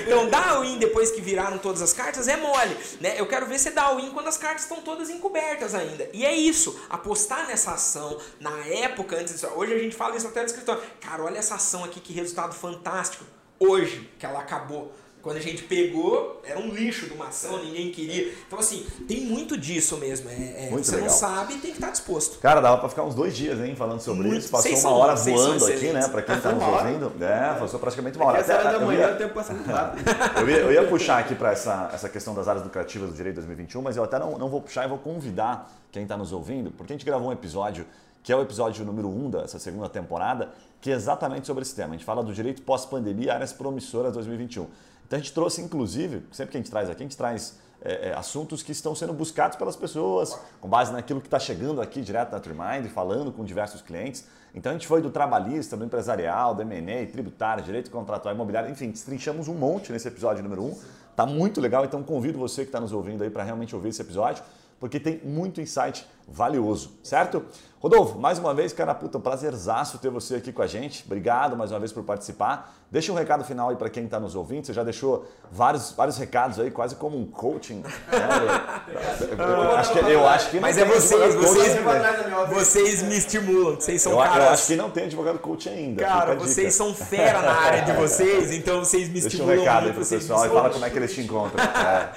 Então, dá a win depois que viraram todas as cartas é mole. Né? Eu quero ver você dar a win quando as cartas estão todas encobertas ainda. E é isso. Apostar nessa ação, na época antes disso. Hoje a gente fala isso até no escritório. Cara, olha essa ação aqui, que resultado fantástico. Hoje, que ela acabou. Quando a gente pegou, era um lixo de uma ação, ninguém queria. Então, assim, tem muito disso mesmo. É, é muito você legal. não sabe tem que estar disposto. Cara, dava pra ficar uns dois dias, hein, falando sobre muito. isso. Passou uma hora voando aqui, né, pra quem tá nos ouvindo. É, passou praticamente uma hora. Essa hora da manhã o tempo passa muito rápido. (laughs) eu, ia, eu ia puxar aqui pra essa, essa questão das áreas lucrativas do Direito 2021, mas eu até não, não vou puxar e vou convidar quem tá nos ouvindo, porque a gente gravou um episódio que é o episódio número 1 um dessa segunda temporada, que é exatamente sobre esse tema. A gente fala do direito pós-pandemia, áreas promissoras 2021. Então a gente trouxe, inclusive, sempre que a gente traz aqui, a gente traz é, é, assuntos que estão sendo buscados pelas pessoas, com base naquilo que está chegando aqui direto da Trimind, falando com diversos clientes. Então a gente foi do trabalhista, do empresarial, do M&A, tributário, direito contratual, imobiliário, enfim, destrinchamos um monte nesse episódio número 1. Um. Tá muito legal, então convido você que está nos ouvindo aí para realmente ouvir esse episódio porque tem muito insight valioso, certo? Rodolfo, mais uma vez, cara, puta, prazerzaço ter você aqui com a gente. Obrigado mais uma vez por participar. Deixa um recado final aí para quem está nos ouvindo. Você já deixou vários, vários recados aí, quase como um coaching. Né? (laughs) Eu, eu, acho que, eu acho que Mas é vocês, vocês, vocês me estimulam. Vocês são eu, caras. Eu acho que não tem advogado coaching ainda. Cara, vocês são fera na área de vocês, então vocês me estimulam. Deixa um recado aí pro pessoal e fala como é que eles te encontram. (laughs) É.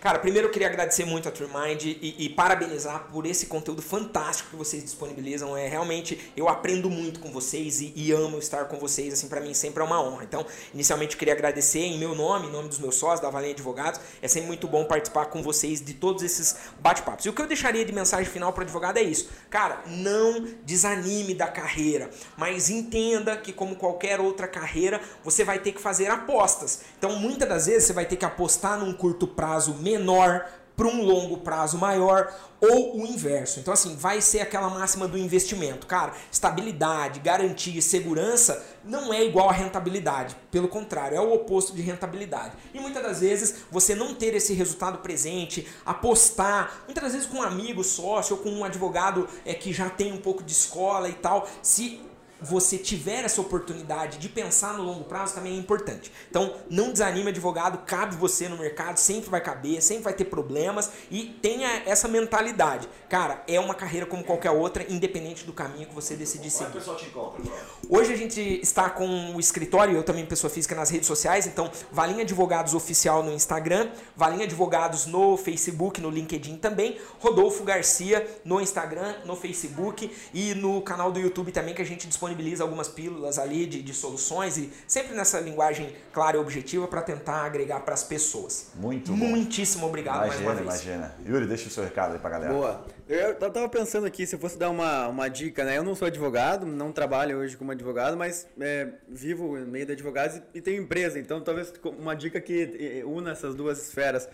Cara, primeiro eu queria agradecer muito a Trimind e, e parabenizar por esse conteúdo fantástico que vocês disponibilizam. É realmente eu aprendo muito com vocês e, e amo estar com vocês. Assim, para mim sempre é uma honra. Então, inicialmente queria agradecer em meu nome, em nome dos meus sócios da Valinha Advogados. É sempre muito bom participar com vocês de todos esses bate-papos. E o que eu deixaria de mensagem final para advogado é isso. Cara, não desanime da carreira, mas entenda que como qualquer outra carreira, você vai ter que fazer apostas. Então, muitas das vezes você vai ter que apostar num curto prazo menor para um longo prazo maior ou o inverso. Então, assim, vai ser aquela máxima do investimento. Cara, estabilidade, garantia e segurança não é igual a rentabilidade. Pelo contrário, é o oposto de rentabilidade. E muitas das vezes você não ter esse resultado presente, apostar, muitas das vezes com um amigo, sócio ou com um advogado é, que já tem um pouco de escola e tal, se você tiver essa oportunidade de pensar no longo prazo também é importante. Então, não desanime, advogado, cabe você no mercado, sempre vai caber, sempre vai ter problemas e tenha essa mentalidade. Cara, é uma carreira como qualquer outra, independente do caminho que você decidir seguir. Encontra, Hoje a gente está com o escritório, eu também pessoa física nas redes sociais, então Valinha Advogados Oficial no Instagram, Valinha Advogados no Facebook, no LinkedIn também, Rodolfo Garcia no Instagram, no Facebook e no canal do YouTube também que a gente disponibiliza disponibiliza algumas pílulas ali de, de soluções e sempre nessa linguagem clara e objetiva para tentar agregar para as pessoas. Muito bom. Muitíssimo obrigado imagina, mais uma vez. Imagina, Yuri, deixa o seu recado aí para galera. Boa. Eu tava pensando aqui, se eu fosse dar uma, uma dica, né? Eu não sou advogado, não trabalho hoje como advogado, mas é, vivo no meio de advogados e, e tenho empresa. Então, talvez uma dica que una essas duas esferas.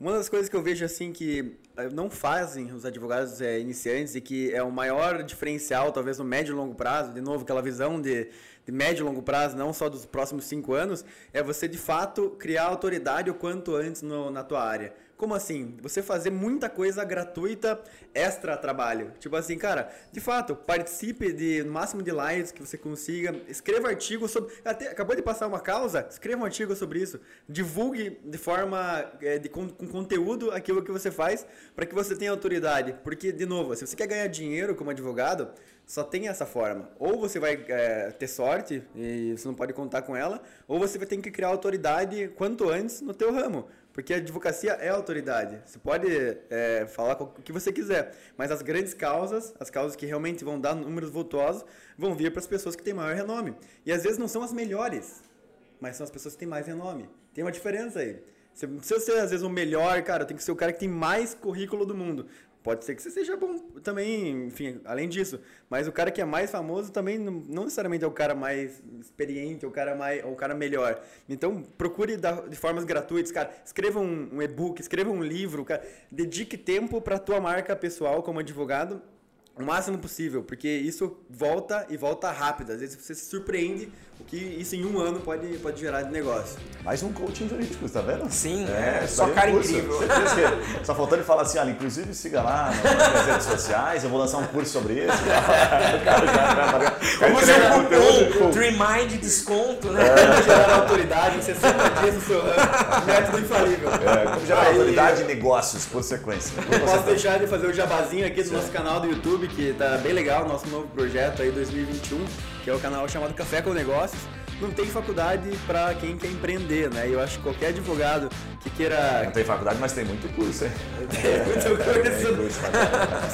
Uma das coisas que eu vejo assim que eh, não fazem os advogados é, iniciantes e que é o maior diferencial, talvez no médio e longo prazo, de novo, aquela visão de, de médio e longo prazo, não só dos próximos cinco anos, é você de fato criar autoridade o quanto antes no, na tua área. Como assim? Você fazer muita coisa gratuita, extra trabalho. Tipo assim, cara, de fato, participe de no máximo de lives que você consiga, escreva artigos sobre. Até, acabou de passar uma causa, escreva um artigo sobre isso. Divulgue de forma é, de, com, com conteúdo aquilo que você faz para que você tenha autoridade. Porque, de novo, se você quer ganhar dinheiro como advogado, só tem essa forma. Ou você vai é, ter sorte e você não pode contar com ela, ou você vai ter que criar autoridade quanto antes no teu ramo. Porque a advocacia é autoridade. Você pode é, falar o que você quiser, mas as grandes causas, as causas que realmente vão dar números vultuosos, vão vir para as pessoas que têm maior renome. E às vezes não são as melhores, mas são as pessoas que têm mais renome. Tem uma diferença aí. Você ser às vezes o melhor, cara, tem que ser o cara que tem mais currículo do mundo. Pode ser que você seja bom também, enfim, além disso. Mas o cara que é mais famoso também não, necessariamente é o cara mais experiente, ou o cara, mais, ou o cara melhor. Então, procure dar, de formas gratuitas, cara. Escreva um, um e-book, escreva um livro, cara. Dedique tempo para tua marca pessoal como advogado o máximo possível, porque isso volta e volta rápido. Às vezes você se surpreende o que isso em um ano pode, pode gerar de negócio. Mais um coaching jurídico, tá vendo? Sim, é, é só cara incrível. Só faltando ele falar assim, olha, inclusive siga lá nas redes sociais, eu vou lançar um curso sobre isso. (laughs) Vamos fazer um cupom, Dreamind desconto, né? É. Gerar autoridade em 60 dias no seu ramo, método infalível. É, como gerar autoridade e negócios por sequência. Posso deixar de fazer o jabazinho aqui do Sim. nosso canal do YouTube, que tá bem legal, nosso novo projeto aí 2021, que é o canal chamado Café com Negócios não tem faculdade para quem quer empreender, né? E eu acho que qualquer advogado que queira. Não tem faculdade, mas tem muito curso, hein? (laughs) Tem muito curso.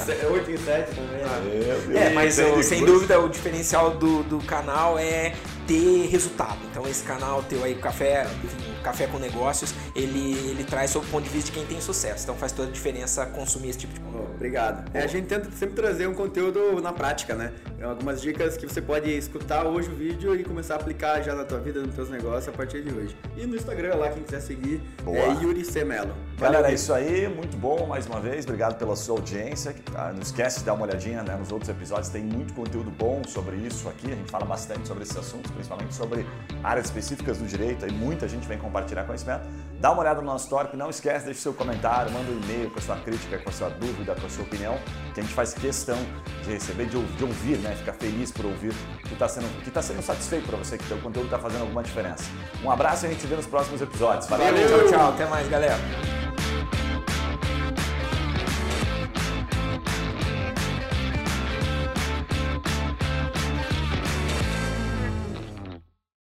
É, 8 em 7 também. Ah, é, mas eu, sem curso. dúvida o diferencial do, do canal é ter resultado. Então esse canal teu aí, Café, enfim, Café com Negócios, ele, ele traz sob o ponto de vista de quem tem sucesso. Então faz toda a diferença consumir esse tipo de conteúdo. obrigado. É, a gente tenta sempre trazer um conteúdo na prática, né? Algumas dicas que você pode escutar hoje o vídeo e começar a aplicar já na tua vida, nos teus negócios a partir de hoje. E no Instagram lá, quem quiser seguir, Boa. é Yuri C. Melo. Galera, é isso aí. Muito bom mais uma vez. Obrigado pela sua audiência. Ah, não esquece de dar uma olhadinha né, nos outros episódios. Tem muito conteúdo bom sobre isso aqui. A gente fala bastante sobre esses assuntos, principalmente sobre áreas específicas do direito. Aí muita gente vem compartilhar conhecimento. Dá uma olhada no nosso tópico, não esquece, deixe seu comentário, manda um e-mail com a sua crítica, com a sua dúvida, com a sua opinião, que a gente faz questão de receber, de, de ouvir, né? Ficar feliz por ouvir que está sendo, que tá sendo satisfeito para você, que o conteúdo está fazendo alguma diferença. Um abraço e a gente se vê nos próximos episódios. Valeu, Valeu. tchau, tchau. Até mais, galera.